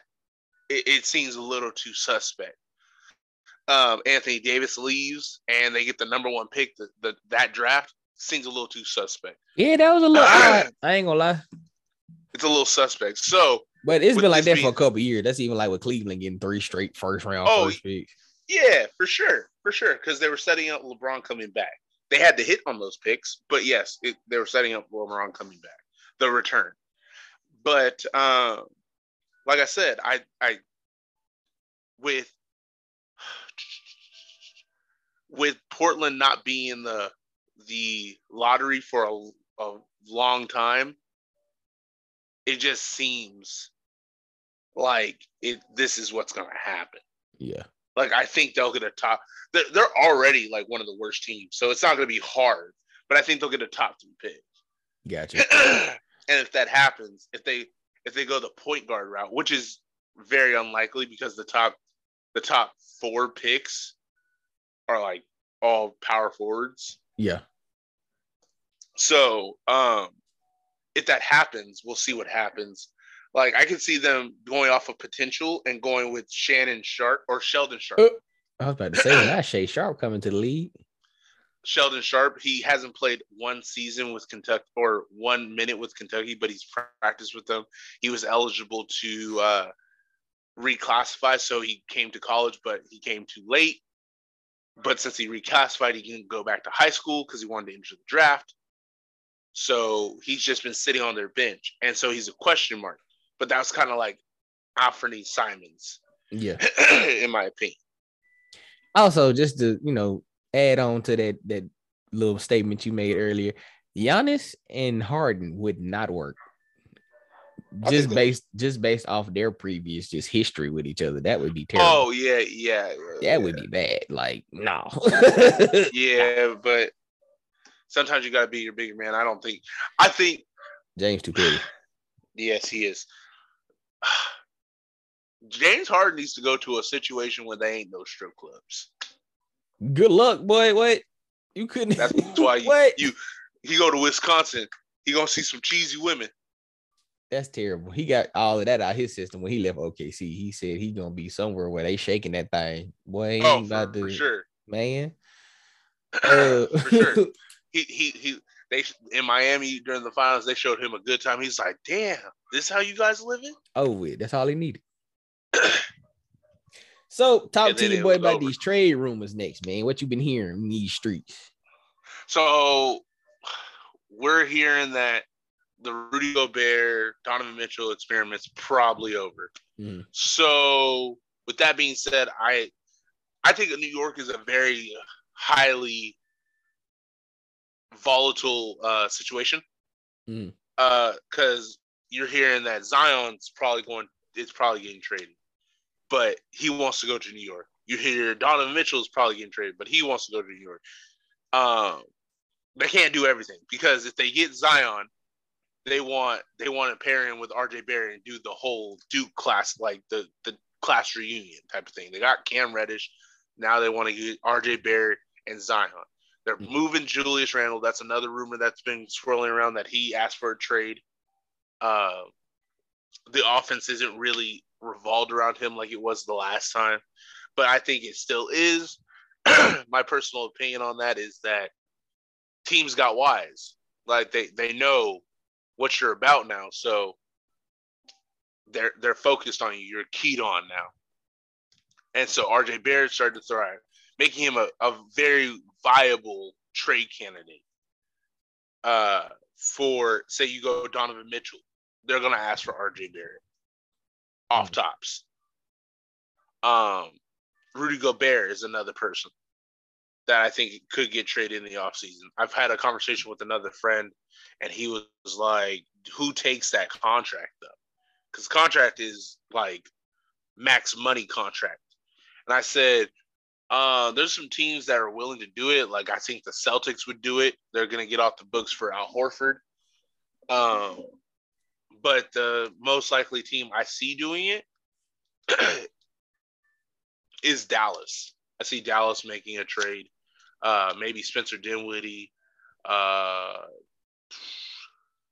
it, it seems a little too suspect. Um, Anthony Davis leaves, and they get the number one pick. The, the that draft seems a little too suspect. yeah, that was a little. odd. I ain't gonna lie, It's a little suspect. So but it's been like that for a being- couple years. That's even like with Cleveland getting three straight first round Oh, first picks. Yeah, for sure, for sure, because they were setting up LeBron coming back. They had to hit on those picks, but yes, it, they were setting up LeBron coming back, the return. But um, like I said, I I with with Portland not being in the the lottery for a, a long time, it just seems like it. This is what's to happen. Yeah, Like I think they'll get a top. They're, they're already like one of the worst teams, so it's not going to be hard. But I think they'll get a top three pick. gotcha. <clears throat> and if that happens, if they if they go the point guard route, which is very unlikely because the top the top four picks are like all power forwards. Yeah. So, um, if that happens, we'll see what happens. Like I can see them going off of potential and going with Shannon Sharp or Sheldon Sharp. Uh, I was about to say that Shay Sharp coming to the league. Sheldon Sharp, he hasn't played one season with Kentucky or one minute with Kentucky, but he's practiced with them. He was eligible to uh, reclassify, so he came to college, but he came too late. But since he reclassified, he can go back to high school because he wanted to enter the draft. So he's just been sitting on their bench, and so he's a question mark. But that's kind of like Anfernee Simons, Yeah. <clears throat> in my opinion. Also, just to you know, add on to that that little statement you made earlier, Giannis and Harden would not work. Just based just based off their previous just history with each other. That would be terrible. Oh yeah, yeah, yeah. that would be bad. Like, no. <laughs> yeah, <laughs> but sometimes you got to be your bigger man. I don't think. I think James too petty. <sighs> yes, he is. <sighs> James Harden needs to go to a situation where they ain't no strip clubs. Good luck, boy. What? You couldn't That's <laughs> why you, you he go to Wisconsin. He gonna see some cheesy women. That's terrible. He got all of that out of his system when he left OKC. He said he gonna be somewhere where they shaking that thing. Boy, Oh, ain't for, about to <laughs> for sure. man. Uh, for <laughs> sure. He he he. They in Miami during the finals. They showed him a good time. He's like, "Damn, this is how you guys living?" oh, with that's all he needed. <coughs> so talk to your boy about over. these trade rumors next, man. What you been hearing in these streets? So we're hearing that the Rudy Gobert, Donovan Mitchell experiment's probably over. Mhm. So with that being said, I I think New York is a very highly volatile uh, situation. Because you're hearing that Zion's probably going, it's probably getting traded, but he wants to go to New York. You hear Donovan Mitchell is probably getting traded, but he wants to go to New York. Um, they can't do everything because if they get Zion, they want they want to pair him with RJ Barrett and do the whole Duke class, like the the class reunion type of thing. They got Cam Reddish, now they want to get RJ Barrett and Zion. They're Mhm. moving Julius Randle. That's another rumor that's been swirling around that he asked for a trade. Uh, the offense isn't really revolved around him like it was the last time, but I think it still is. <clears throat> My personal opinion on that is that teams got wise. Like they they know what you're about now, so they're they're focused on you. You're keyed on now, and so RJ Barrett started to thrive, making him a, a very viable trade candidate. Uh, for say you go Donovan Mitchell, they're gonna ask for RJ Barrett off tops. Um, Rudy Gobert is another person that I think could get traded in the offseason. I've had a conversation with another friend, and he was like, "Who takes that contract though? Because contract is like max money contract." And I said, uh, "There's some teams that are willing to do it. Like I think the Celtics would do it. They're gonna get off the books for Al Horford. Um, but the most likely team I see doing it <clears throat> is Dallas. I see Dallas making a trade. Uh, maybe Spencer Dinwiddie. Uh,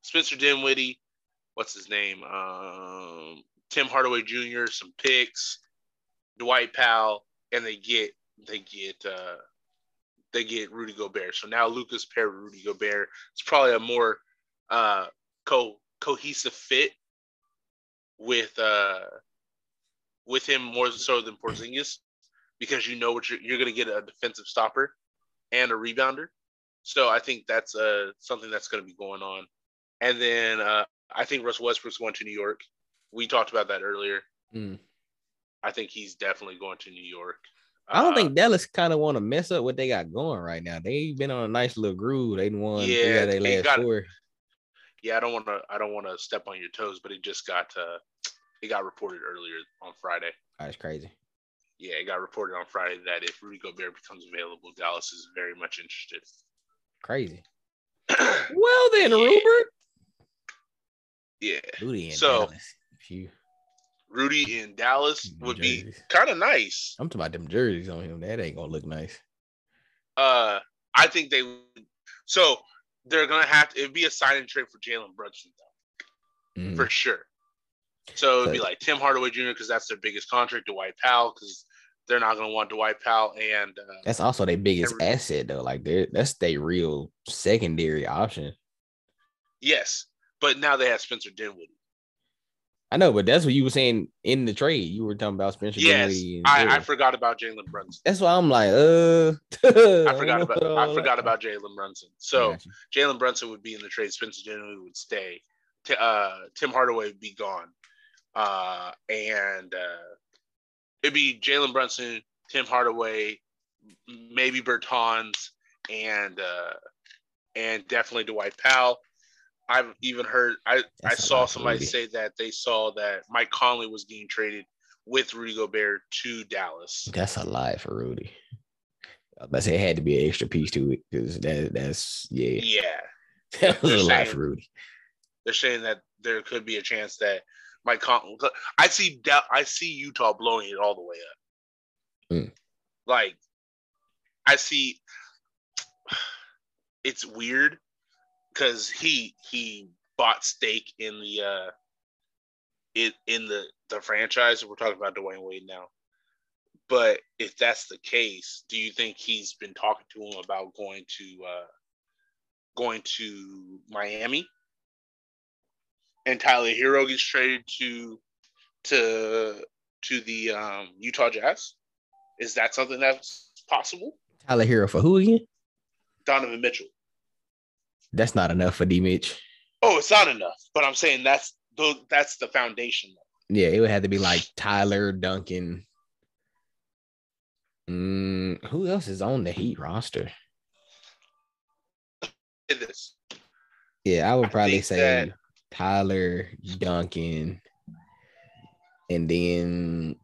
Spencer Dinwiddie. What's his name? Um, Tim Hardaway Jr. Some picks. Dwight Powell, and they get they get uh, they get Rudy Gobert. So now Luka's paired with Rudy Gobert. It's probably a more uh, co cohesive fit with uh, with him more so than Porzingis because you know what you're, you're going to get a defensive stopper and a rebounder. So I think that's uh, something that's going to be going on. And then uh, I think Russ Westbrook's going to New York. We talked about that earlier. Mm. I think he's definitely going to New York. I don't Uh, think Dallas kind of want to mess up what they got going right now. They've been on a nice little groove. They won Yeah, their they last got- four. Yeah, I don't want to. I don't want to step on your toes, but it just got. Uh, it got reported earlier on Friday. That's crazy. Yeah, it got reported on Friday that if Rudy Gobert becomes available, Dallas is very much interested. Crazy. <clears throat> Well then, Yeah. Rupert. yeah, Booty in So- Dallas. You Rudy in Dallas Them would be kind of nice. I'm talking about them jerseys on him. That ain't gonna look nice. Uh, I think they. So they're gonna have to. It'd be a sign and trade for Jalen Brunson though, Mhm. for sure. So it'd be like Tim Hardaway Jr. because that's their biggest contract. Dwight Powell because they're not gonna want Dwight Powell and uh, That's also their biggest Every- asset though. Like they're- that's their real secondary option. yes, but now they have Spencer Dinwiddie. I know, but that's what you were saying in the trade. You were talking about Spencer Yes, I, I forgot about Jalen Brunson. That's why I'm like, uh, <laughs> I forgot <laughs> about I forgot about Jalen Brunson. So Jalen Brunson would be in the trade. Spencer Dinwiddie would stay. T- uh, Tim Hardaway would be gone. Uh, and uh, it'd be Jalen Brunson, Tim Hardaway, maybe Bertans, and uh, and definitely Dwight Powell. I've even heard I, I That's saw somebody Rudy. say that they saw that Mike Conley was getting traded with Rudy Gobert to Dallas. That's a lie for Rudy. I say it had to be an extra piece to it because that that's yeah, Yeah, <laughs> that was they're a lie for Rudy. they're saying that there could be a chance that Mike Conley. I see I see Utah blowing it all the way up. Mm. Like, I see. <sighs> It's weird because he he bought stake in the uh in in the the franchise. We're talking about Dwyane Wade now. But if that's the case, do you think he's been talking to him about going to uh going to Miami? and Tyler Herro gets traded to to to the um, Utah Jazz. Is that something that's possible? Tyler Herro for who again? Donovan Mitchell. That's not enough for D Mitch. Oh, it's not enough, but I'm saying that's the that's the foundation. Yeah, it would have to be like Tyler Duncan. Mm, who else is on the Heat roster? It is. Yeah, I would probably think say that- Tyler Duncan, and then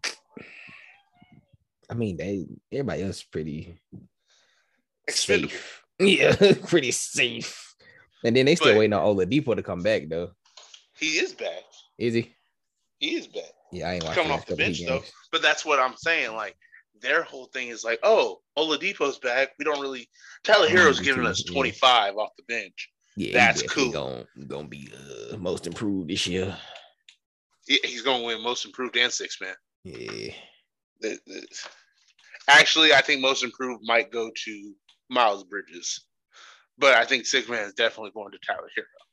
I mean they everybody else is pretty Expendable. safe. <laughs> Yeah, <laughs> pretty safe. And then they still But- waiting on Oladipo to come back though. He is back. Is he? He is back. Yeah, I ain't watching Coming off the bench, though. But that's what I'm saying. Like their whole thing is like, oh, Oladipo's back. We don't really. Tyler Mm, Herro's giving us yeah. 25 off the bench. Yeah, That's cool. Gonna gonna be uh, most improved this year. He- He's going to win most improved and six man. Yeah, actually, I think most improved might go to Miles Bridges, but I think six man is definitely going to Tyler Herro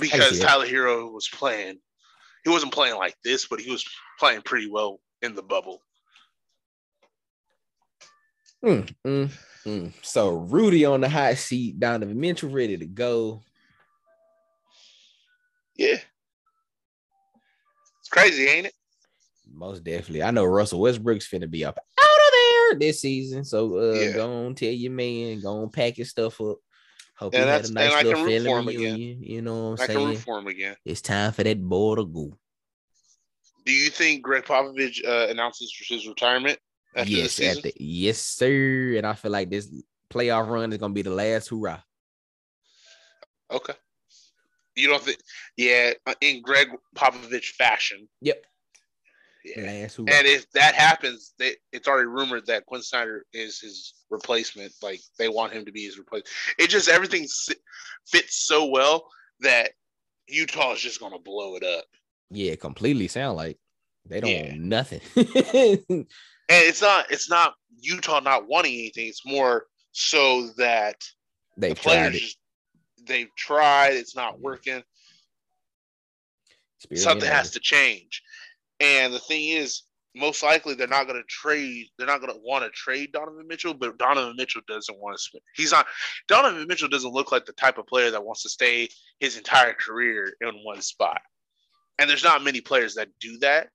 because. Tyler Herro was playing. He wasn't playing like this, but he was playing pretty well in the bubble. Mm, mm, mm. So Rudy on the hot seat, Donovan Mitchell ready to go. Yeah, it's crazy, ain't it? Most definitely. I know Russell Westbrook's finna be up this season. So uh Yeah. go on, tell your man, go on, pack your stuff up. Hope And he had a nice I little can root for family again. reunion. You know what I I'm can root saying? for him again. It's time for that boy to go. Do you think Gregg Popovich uh, announces his retirement after yes, this season? at the, yes, sir. And I feel like this playoff run is gonna be the last hurrah. Okay. You don't think? Yeah, in Gregg Popovich fashion. Yep. Yeah. And if that happens, they, it's already rumored that Quin Snyder is his replacement. Like they want him to be his replacement. It just everything fits so well that Utah is just going to blow it up. yeah, completely sound like they don't Yeah. want nothing. <laughs> And it's not it's not Utah not wanting anything. It's more so that They've the players they've tried. It's not working. something has to change. And the thing is, most likely they're not going to trade. They're not going to want to trade Donovan Mitchell, but Donovan Mitchell doesn't want to. Spend, he's not. Donovan Mitchell doesn't look like the type of player that wants to stay his entire career in one spot. And there's not many players that do that,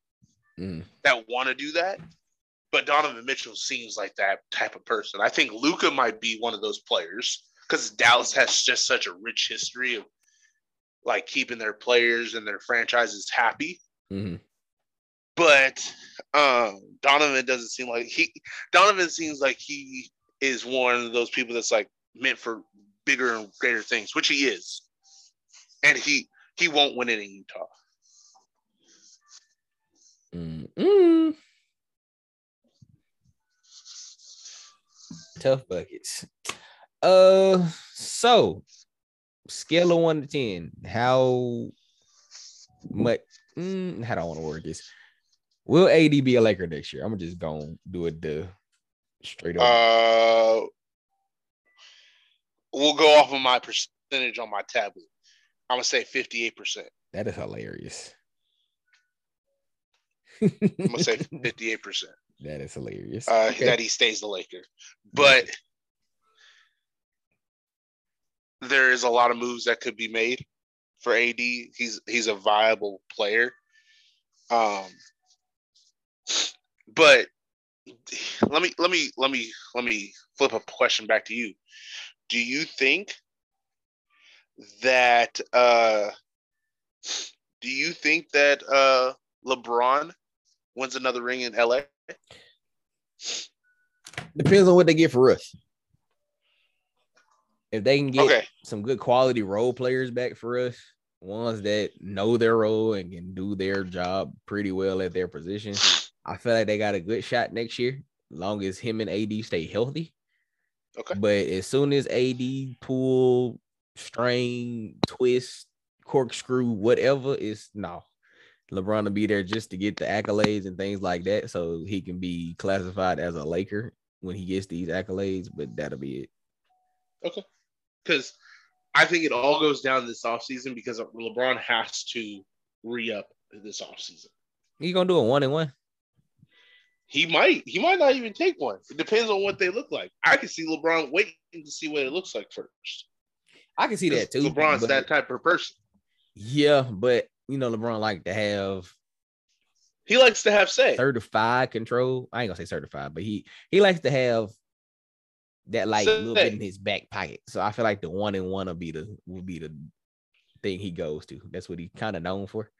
Mm. that want to do that. But Donovan Mitchell seems like that type of person. I think Luka might be one of those players because Dallas has just such a rich history of like keeping their players and their franchises happy Mhm but um, Donovan doesn't seem like he. Donovan seems like he is one of those people that's like meant for bigger and greater things, which he is, and he he won't win it in Utah. Mm-mm. Tough buckets. Uh, so scale of one to ten, how much? Mm, how do I want to word this? Will AD be a Laker next year? I'm just gonna just go do it the straight up. Uh, we'll go off of my percentage on my tablet. I'm gonna say 58. percent that is hilarious. I'm gonna say <laughs> 58 percent. That is hilarious. Uh, okay. That he stays the Laker, but there is a lot of moves that could be made for AD. He's he's a viable player. Um, but let me let me let me let me flip a question back to you. Do you think that uh do you think that uh LeBron wins another ring in LA? Depends on what they get for us. If they can get okay. some good quality role players back for us, ones that know their role and can do their job pretty well at their position, I feel like they got a good shot next year, long as him and AD stay healthy. Okay. But as soon as AD pull, strain, twist, corkscrew, whatever, is no. LeBron will be there just to get the accolades and things like that, so he can be classified as a Laker when he gets these accolades. But that'll be it. Okay because I think it all goes down this offseason because LeBron has to re up this offseason. He gonna do a one and one. He might. He might not even take one. It depends on what they look like. I can see LeBron waiting to see what it looks like first. I can see that too. LeBron's but, that type of person. Yeah, but you know, LeBron like to have. He likes to have say certified control. I ain't gonna say certified, but he he likes to have that like a little bit in his back pocket. So I feel like the one and one will be the will be the thing he goes to. That's what he kind of known for.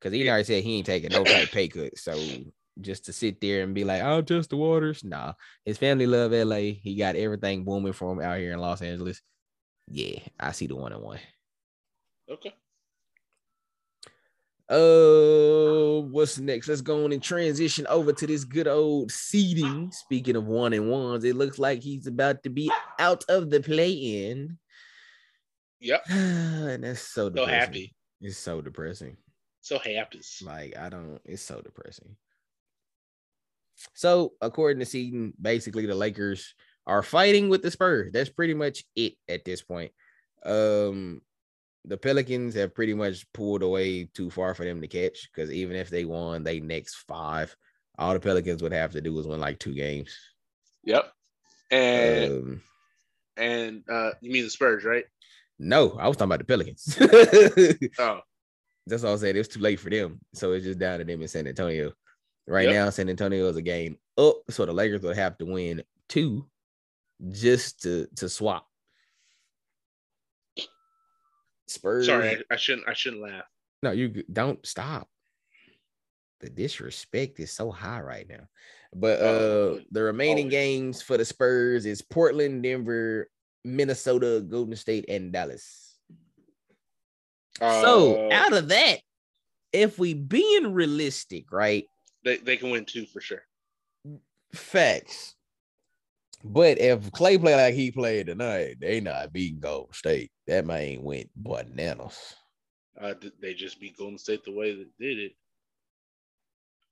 Cause he already said he ain't taking no type pay cut. So just to sit there and be like, I'll test the waters. Nah, his family love LA. He got everything booming for him out here in Los Angeles. Yeah, I see the one and one. Okay. Uh, what's next? Let's go on and transition over to this good old seeding. Speaking of one and ones, it looks like he's about to be out of the play-in. Yep, <sighs> and that's so depressing. so happy. It's so depressing. So happy. Like I don't. It's so depressing. So according to seeding, basically the Lakers are fighting with the Spurs. That's pretty much it at this point. Um, the Pelicans have pretty much pulled away too far for them to catch because even if they won they next five, all the Pelicans would have to do is win like two games. Yep. And um, and uh you mean the Spurs, right? No, I was talking about the Pelicans. <laughs> oh. That's all I said. It was too late for them. So it's just down to them in San Antonio. Right yep. now, San Antonio is a game up. So the Lakers would have to win two just to to swap. Spurs. Sorry, I, I shouldn't. I shouldn't laugh. No, you don't stop. The disrespect is so high right now. But oh, uh the remaining oh. games for the Spurs is Portland, Denver, Minnesota, Golden State, and Dallas. Uh, so out of that, if we being realistic, right? They they can win two for sure. Facts. But if Clay play like he played tonight, they not beating Golden State. That man went bananas. Uh, they just beat Golden State the way they did it.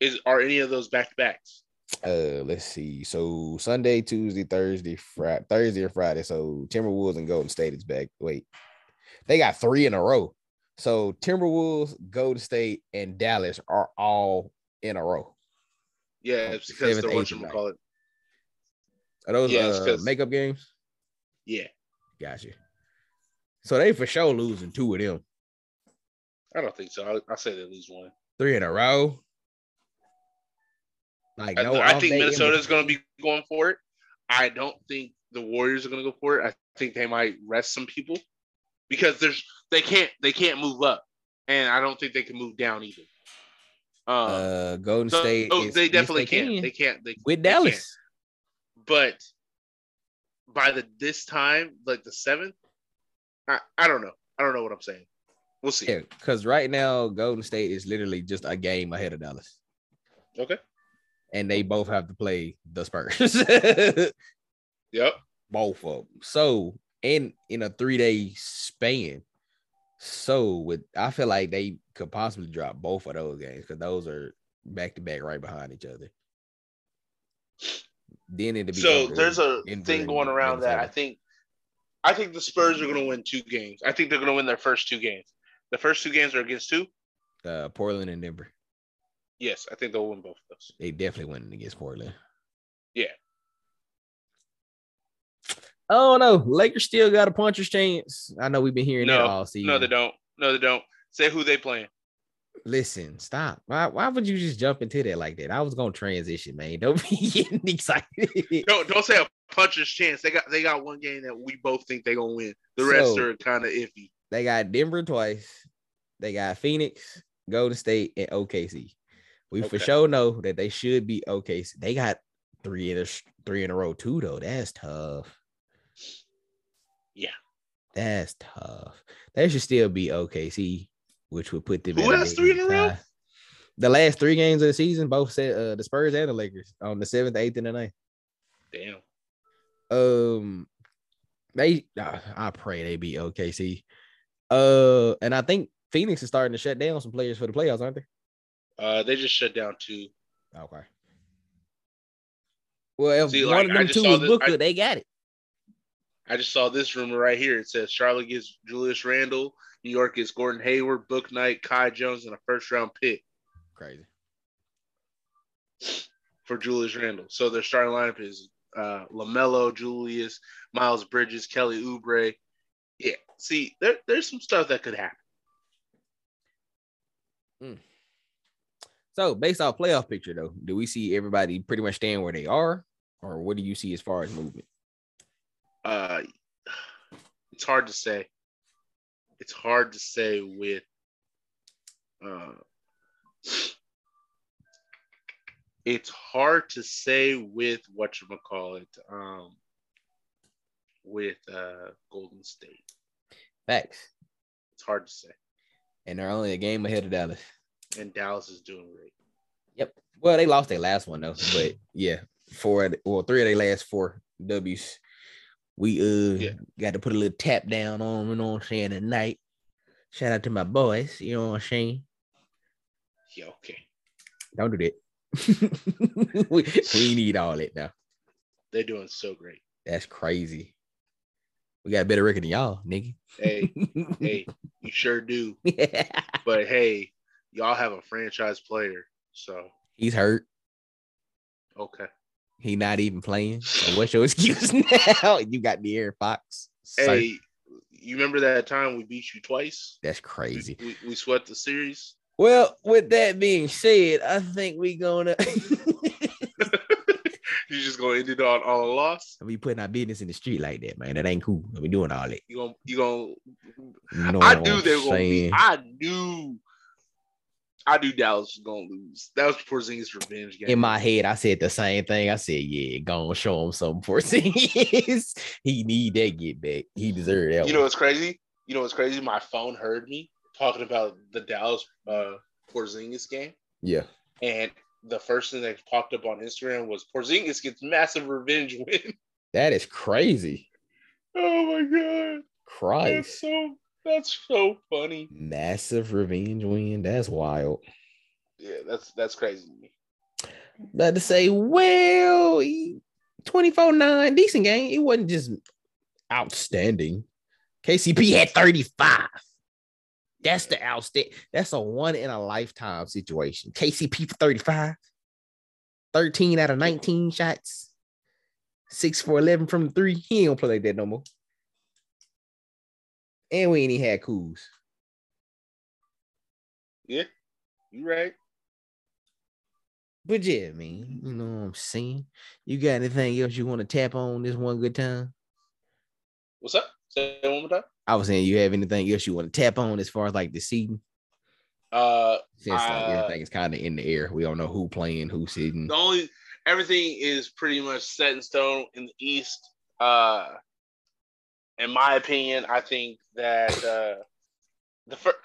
Is are any of those back to backs? Uh, let's see. So Sunday, Tuesday, Thursday, Friday, Thursday or Friday. So Timberwolves and Golden State is back. Wait, they got three in a row. So Timberwolves, Golden State, and Dallas are all in a row. Yeah, it's because they're what you call it. Are those yeah, uh, makeup games? Yeah. Gotcha. So they for sure losing two of them. I don't think so. I, I say they lose one. Three in a row. Like no, I, I think is going to be going for it. I don't think the Warriors are going to go for it. I think they might rest some people because there's they can't they can't move up, and I don't think they can move down either. Um, uh, Golden so, State. Oh, they definitely they can. can. They can't. They, with Dallas but by the this time, like the seventh, I, I don't know. I don't know what I'm saying. We'll see. Yeah, because right now Golden State is literally just a game ahead of Dallas. Okay. And they both have to play the Spurs. <laughs> Yep. both of them. So, and in a three day span. So, with I feel like they could possibly drop both of those games because those are back to back right behind each other. Then it'd be So there's a thing going around that I think I think the Spurs are gonna win two games. I think they're gonna win their first two games. The first two games are against two? uh, Portland and Denver. Yes, I think they'll win both of those. They definitely win against Portland. Yeah. Oh no, Lakers still got a puncher's chance. I know we've been hearing that all season. No, they don't. No, they don't. Say who they playing. Listen, stop. Why, why would you just jump into that like that? I was gonna transition, man. Don't be <laughs> getting excited. Don't don't say a puncher's chance. They got they got one game that we both think they're gonna win. The rest So- are kind of iffy. They got Denver twice. They got Phoenix, Golden State, and OKC. We for sure know that they should be OKC. They got three in a three in a row too, though. That's tough. That's tough. They should still be OKC, which would put them. Who has three in a row? The last three games of the season, both said uh, the Spurs and the Lakers on the seventh, eighth, and the ninth. Damn. Um, they uh, I pray they beat OKC. Uh, and I think Phoenix is starting to shut down some players for the playoffs, aren't they? Uh, they just shut down two. Okay. Well, if See, one like, of them two was Booker, I- they got it. I just saw this rumor right here. It says Charlotte gets Julius Randle. New York gets Gordon Hayward, Bouknight, Kai Jones, and a first round pick Crazy. for Julius Randle. So their starting lineup is uh, LaMelo, Julius, Miles Bridges, Kelly Oubre. Yeah. See, there, there's some stuff that could happen. So, based off playoff picture, though, do we see everybody pretty much staying where they are, or what do you see as far as movement? Uh, it's hard to say. It's hard to say with. Uh, it's hard to say with what you call it. Um, with uh, Golden State, Facts. it's hard to say. And they're only a game ahead of Dallas. And Dallas is doing great. Yep. Well, they lost their last one though, but yeah, four well, three of their last four W's. We uh Yeah. got to put a little tap down on, you know what I'm saying, tonight. Shout out to my boys, you know what I'm saying. Yeah, okay. Don't do that. <laughs> we, we need all that now. They're doing so great. That's crazy. We got a better record than y'all, nigga. Hey, <laughs> hey, you sure do. But hey, y'all have a franchise player, so He's hurt. okay. He not even playing. So what's your <laughs> excuse now? <laughs> You got the Air Fox. Sir. Hey, you remember that time we beat you twice? That's crazy. we, we swept the series. Well, with that being said, I think we gonna <laughs> You just gonna end it on on a loss? we putting our business in the street like that, man. That ain't cool. We doing all that. You gonna you gonna? You know I knew they were gonna be. I knew. I knew Dallas was gonna lose. That was Porzingis' revenge game. In my head, I said the same thing. I said, "Yeah, gonna show him some years. <laughs> he need that get back. He deserve that." You know one. what's crazy? You know what's crazy? My phone heard me talking about the Dallas uh, Porzingis game, yeah, and the first thing that popped up on Instagram was Porzingis gets massive revenge win. that is crazy. <laughs> oh my god, that's Christ, so that's so funny. massive revenge win. That's wild. Yeah, that's that's crazy to me. But to say, well, 24 9, decent game. It wasn't just outstanding. KCP had 35. That's the outstanding. That's a one in a lifetime situation. KCP for 35, 13 out of 19 shots, six for 11 from the three. He ain't gonna play like that no more. And we ain't even had Coos. Yeah, you right? But yeah, man, you know what I'm saying? You got anything else you want to tap on this one good time? What's up? Say one more time. I was saying, you have anything else you want to tap on as far as like the season? Uh, Since like Uh, everything is kind of in the air, we don't know who playing, who sitting. the only everything is pretty much set in stone in the East. Uh, in my opinion, I think that uh, the first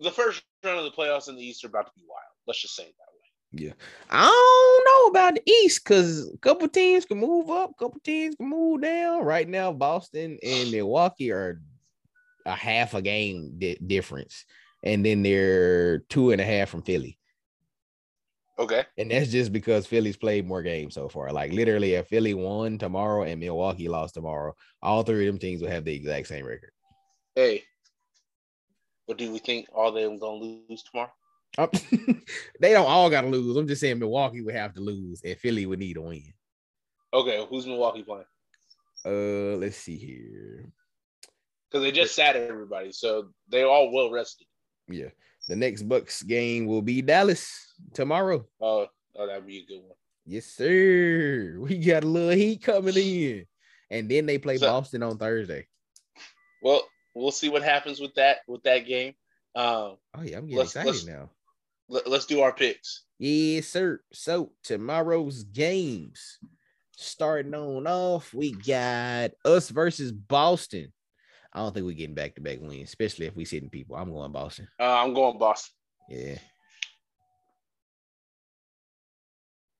the first round of the playoffs in the East are about to be wild. Let's just say it that way. Yeah. I don't know about the East because a couple teams can move up, a couple teams can move down. Right now, Boston and Milwaukee are a half a game di- difference. And then they're two and a half from Philly. Okay. And that's just because Philly's played more games so far. Like literally, if Philly won tomorrow and Milwaukee lost tomorrow, all three of them teams will have the exact same record. Hey. But do we think all of them gonna lose tomorrow? Um, <laughs> they don't all got to lose. I'm just saying Milwaukee would have to lose, and Philly would need a win. Okay, who's Milwaukee playing? Uh, let's see here. Because they just sat everybody, so they all well rested. Yeah, the next Bucks game will be Dallas tomorrow. Oh, oh, that'd be a good one. Yes, sir. We got a little heat coming in, and then they play So- Boston on Thursday. Well, we'll see what happens with that with that game. Um, Oh yeah, I'm getting Let's- excited let's- now. let, us do our picks. Yes, sir. So tomorrow's games, starting on off, we got us versus Boston. I don't think we're getting back to back wins, especially if we sitting people. I'm going Boston. Uh, I'm going Boston. Yeah.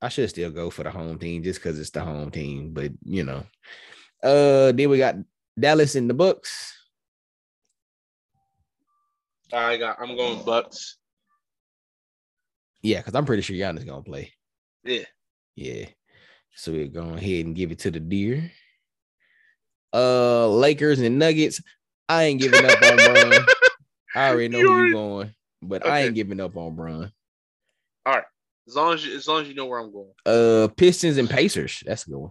I should still go for the home team just because it's the home team, but you know. Uh then we got Dallas in the Bucks. I got. I'm going Bucks. Yeah, because I'm pretty sure Giannis gonna play. Yeah. Yeah. So we're going ahead and give it to the deer. Uh Lakers and Nuggets. I ain't giving up on <laughs> Bron. I already know You where already- you going, but I ain't giving up on Bron. As long as you, as long as you know where I'm going. Uh Pistons and Pacers. That's a good one.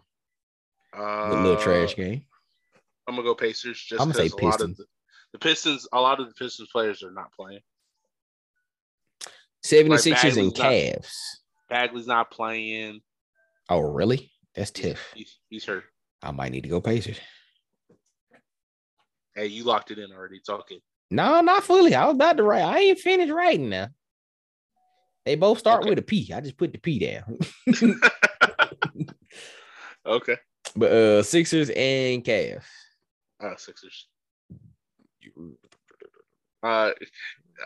Uh, little trash game. I'm gonna go Pacers. Just I'ma say because a lot of Pistons. the, the Pistons, a lot of the Pistons players are not playing. 76ers and Bagley's not- Cavs. Bagley's not playing. Oh, really? That's tiff. he's, he's hurt. I might need to go Pacers. Hey, you locked it in already. Talking. No, not fully. I was about to write. I ain't finished writing now. They both start Okay. with a P. I just put the P down. <laughs> Okay. but uh Sixers and Cavs. Uh, Sixers. Uh,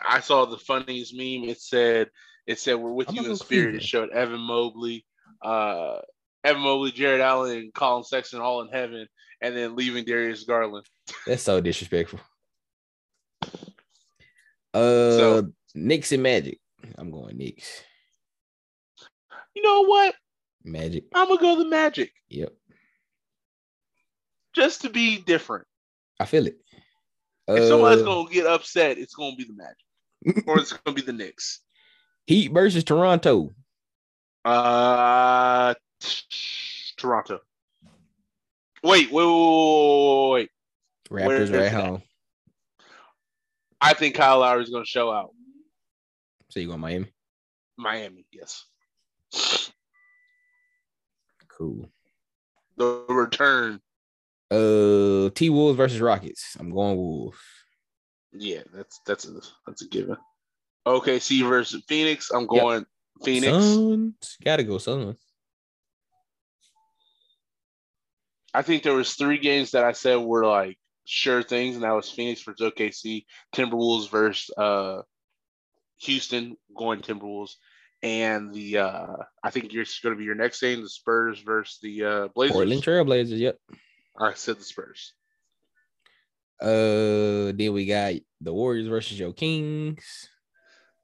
I saw the funniest meme. It said, "It said we're with I'm you in spirit." It showed Evan Mobley, uh, Evan Mobley, Jarrett Allen, and Collin Sexton all in heaven, and then leaving Darius Garland. That's so disrespectful. Uh So- Knicks and Magic. I'm going Knicks. You know what? Magic. I'm gonna go the Magic Yep. just to be different. I feel it. If somebody's Uh, gonna get upset, it's gonna be the Magic, <laughs> or it's gonna be the Knicks. Heat versus Toronto. Uh, Toronto. Wait, wait, wait, wait, wait. Raptors is are at it at? home. I think Kyle Lowry is gonna show out. So you going Miami? Miami, yes. Cool. The return, Uh T Wolves versus Rockets. I'm going Wolves. yeah, that's that's a that's a given. OKC versus Phoenix. I'm going Phoenix. Suns. Gotta go Suns. I think there was three games that I said were like sure things, and that was Phoenix versus OKC, Timberwolves versus uh, Houston, going Timberwolves, and the uh, I think you're going to be your next game, the Spurs versus the uh, Blazers. Portland Trailblazers. Yep. I said the Spurs. Uh, then we got the Warriors versus your Kings.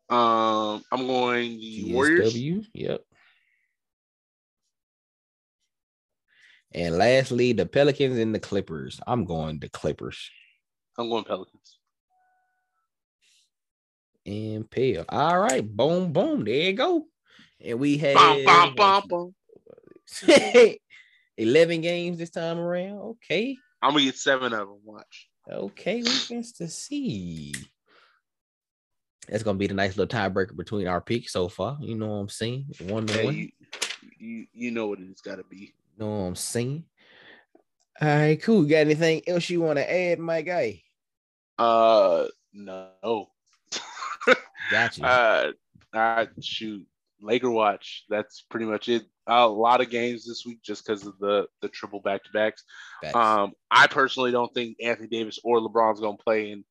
Um, I'm going the Warriors. Yep. And lastly, the Pelicans and the Clippers. I'm going the Clippers I'm going Pelicans. And Pale. All right, boom, boom. There you go. And we had bum, bum, bum. <laughs> 11 games this time around. Okay. I'm gonna get seven of them. Watch. Okay, we gets to see. That's gonna be the nice little tiebreaker between our picks so far. You know what I'm saying? One to Hey, one. you, you you know what it's got to be. You know what I'm saying? All right, cool. Got anything else you want to add, my guy? Uh, no. Got you. Uh, I shoot Laker watch. That's pretty much it. a lot of games this week just because of the the triple back to backs. Um, I personally don't think Anthony Davis or LeBron's gonna play in.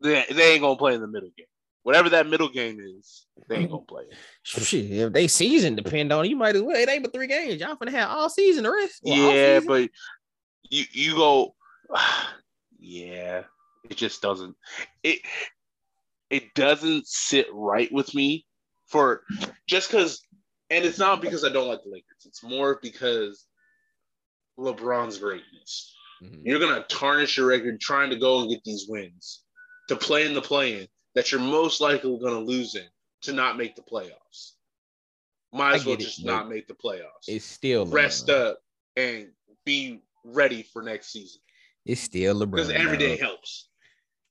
They, they ain't gonna play in the middle game. whatever that middle game is, they ain't gonna play. <laughs> Shit, if they season depend on you might as well. It ain't but three games. Y'all finna have all season the rest. Well, yeah, but you you go, <sighs> yeah, it just doesn't it it doesn't sit right with me for just because, and it's not because I don't like the Lakers. It's more because LeBron's greatness. Mhm. You're gonna tarnish your record trying to go and get these wins to play in the play-in that you're most likely gonna lose in to not make the playoffs. Might as well get it, just not make the playoffs. it's still Rest LeBron. up and be ready for next season It's still LeBron. because every day helps.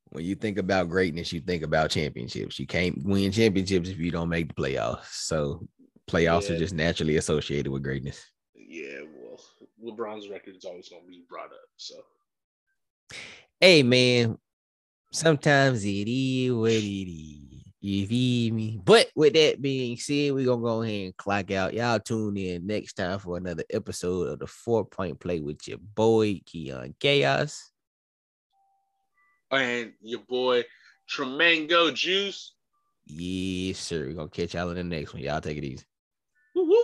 When you think about greatness, you think about championships. You can't win championships if you don't make the playoffs. So playoffs are just naturally associated with greatness. Yeah, well, LeBron's record is always gonna be brought up. So Hey man, sometimes it is what it is. You feel me? But with that being said, we're gonna go ahead and clock out. Y'all tune in next time for another episode of the four point play with your boy Keon Chaos and your boy Tremango Juice. Yes, sir. We're gonna catch y'all in the next one. Y'all take it easy. Woo-woo.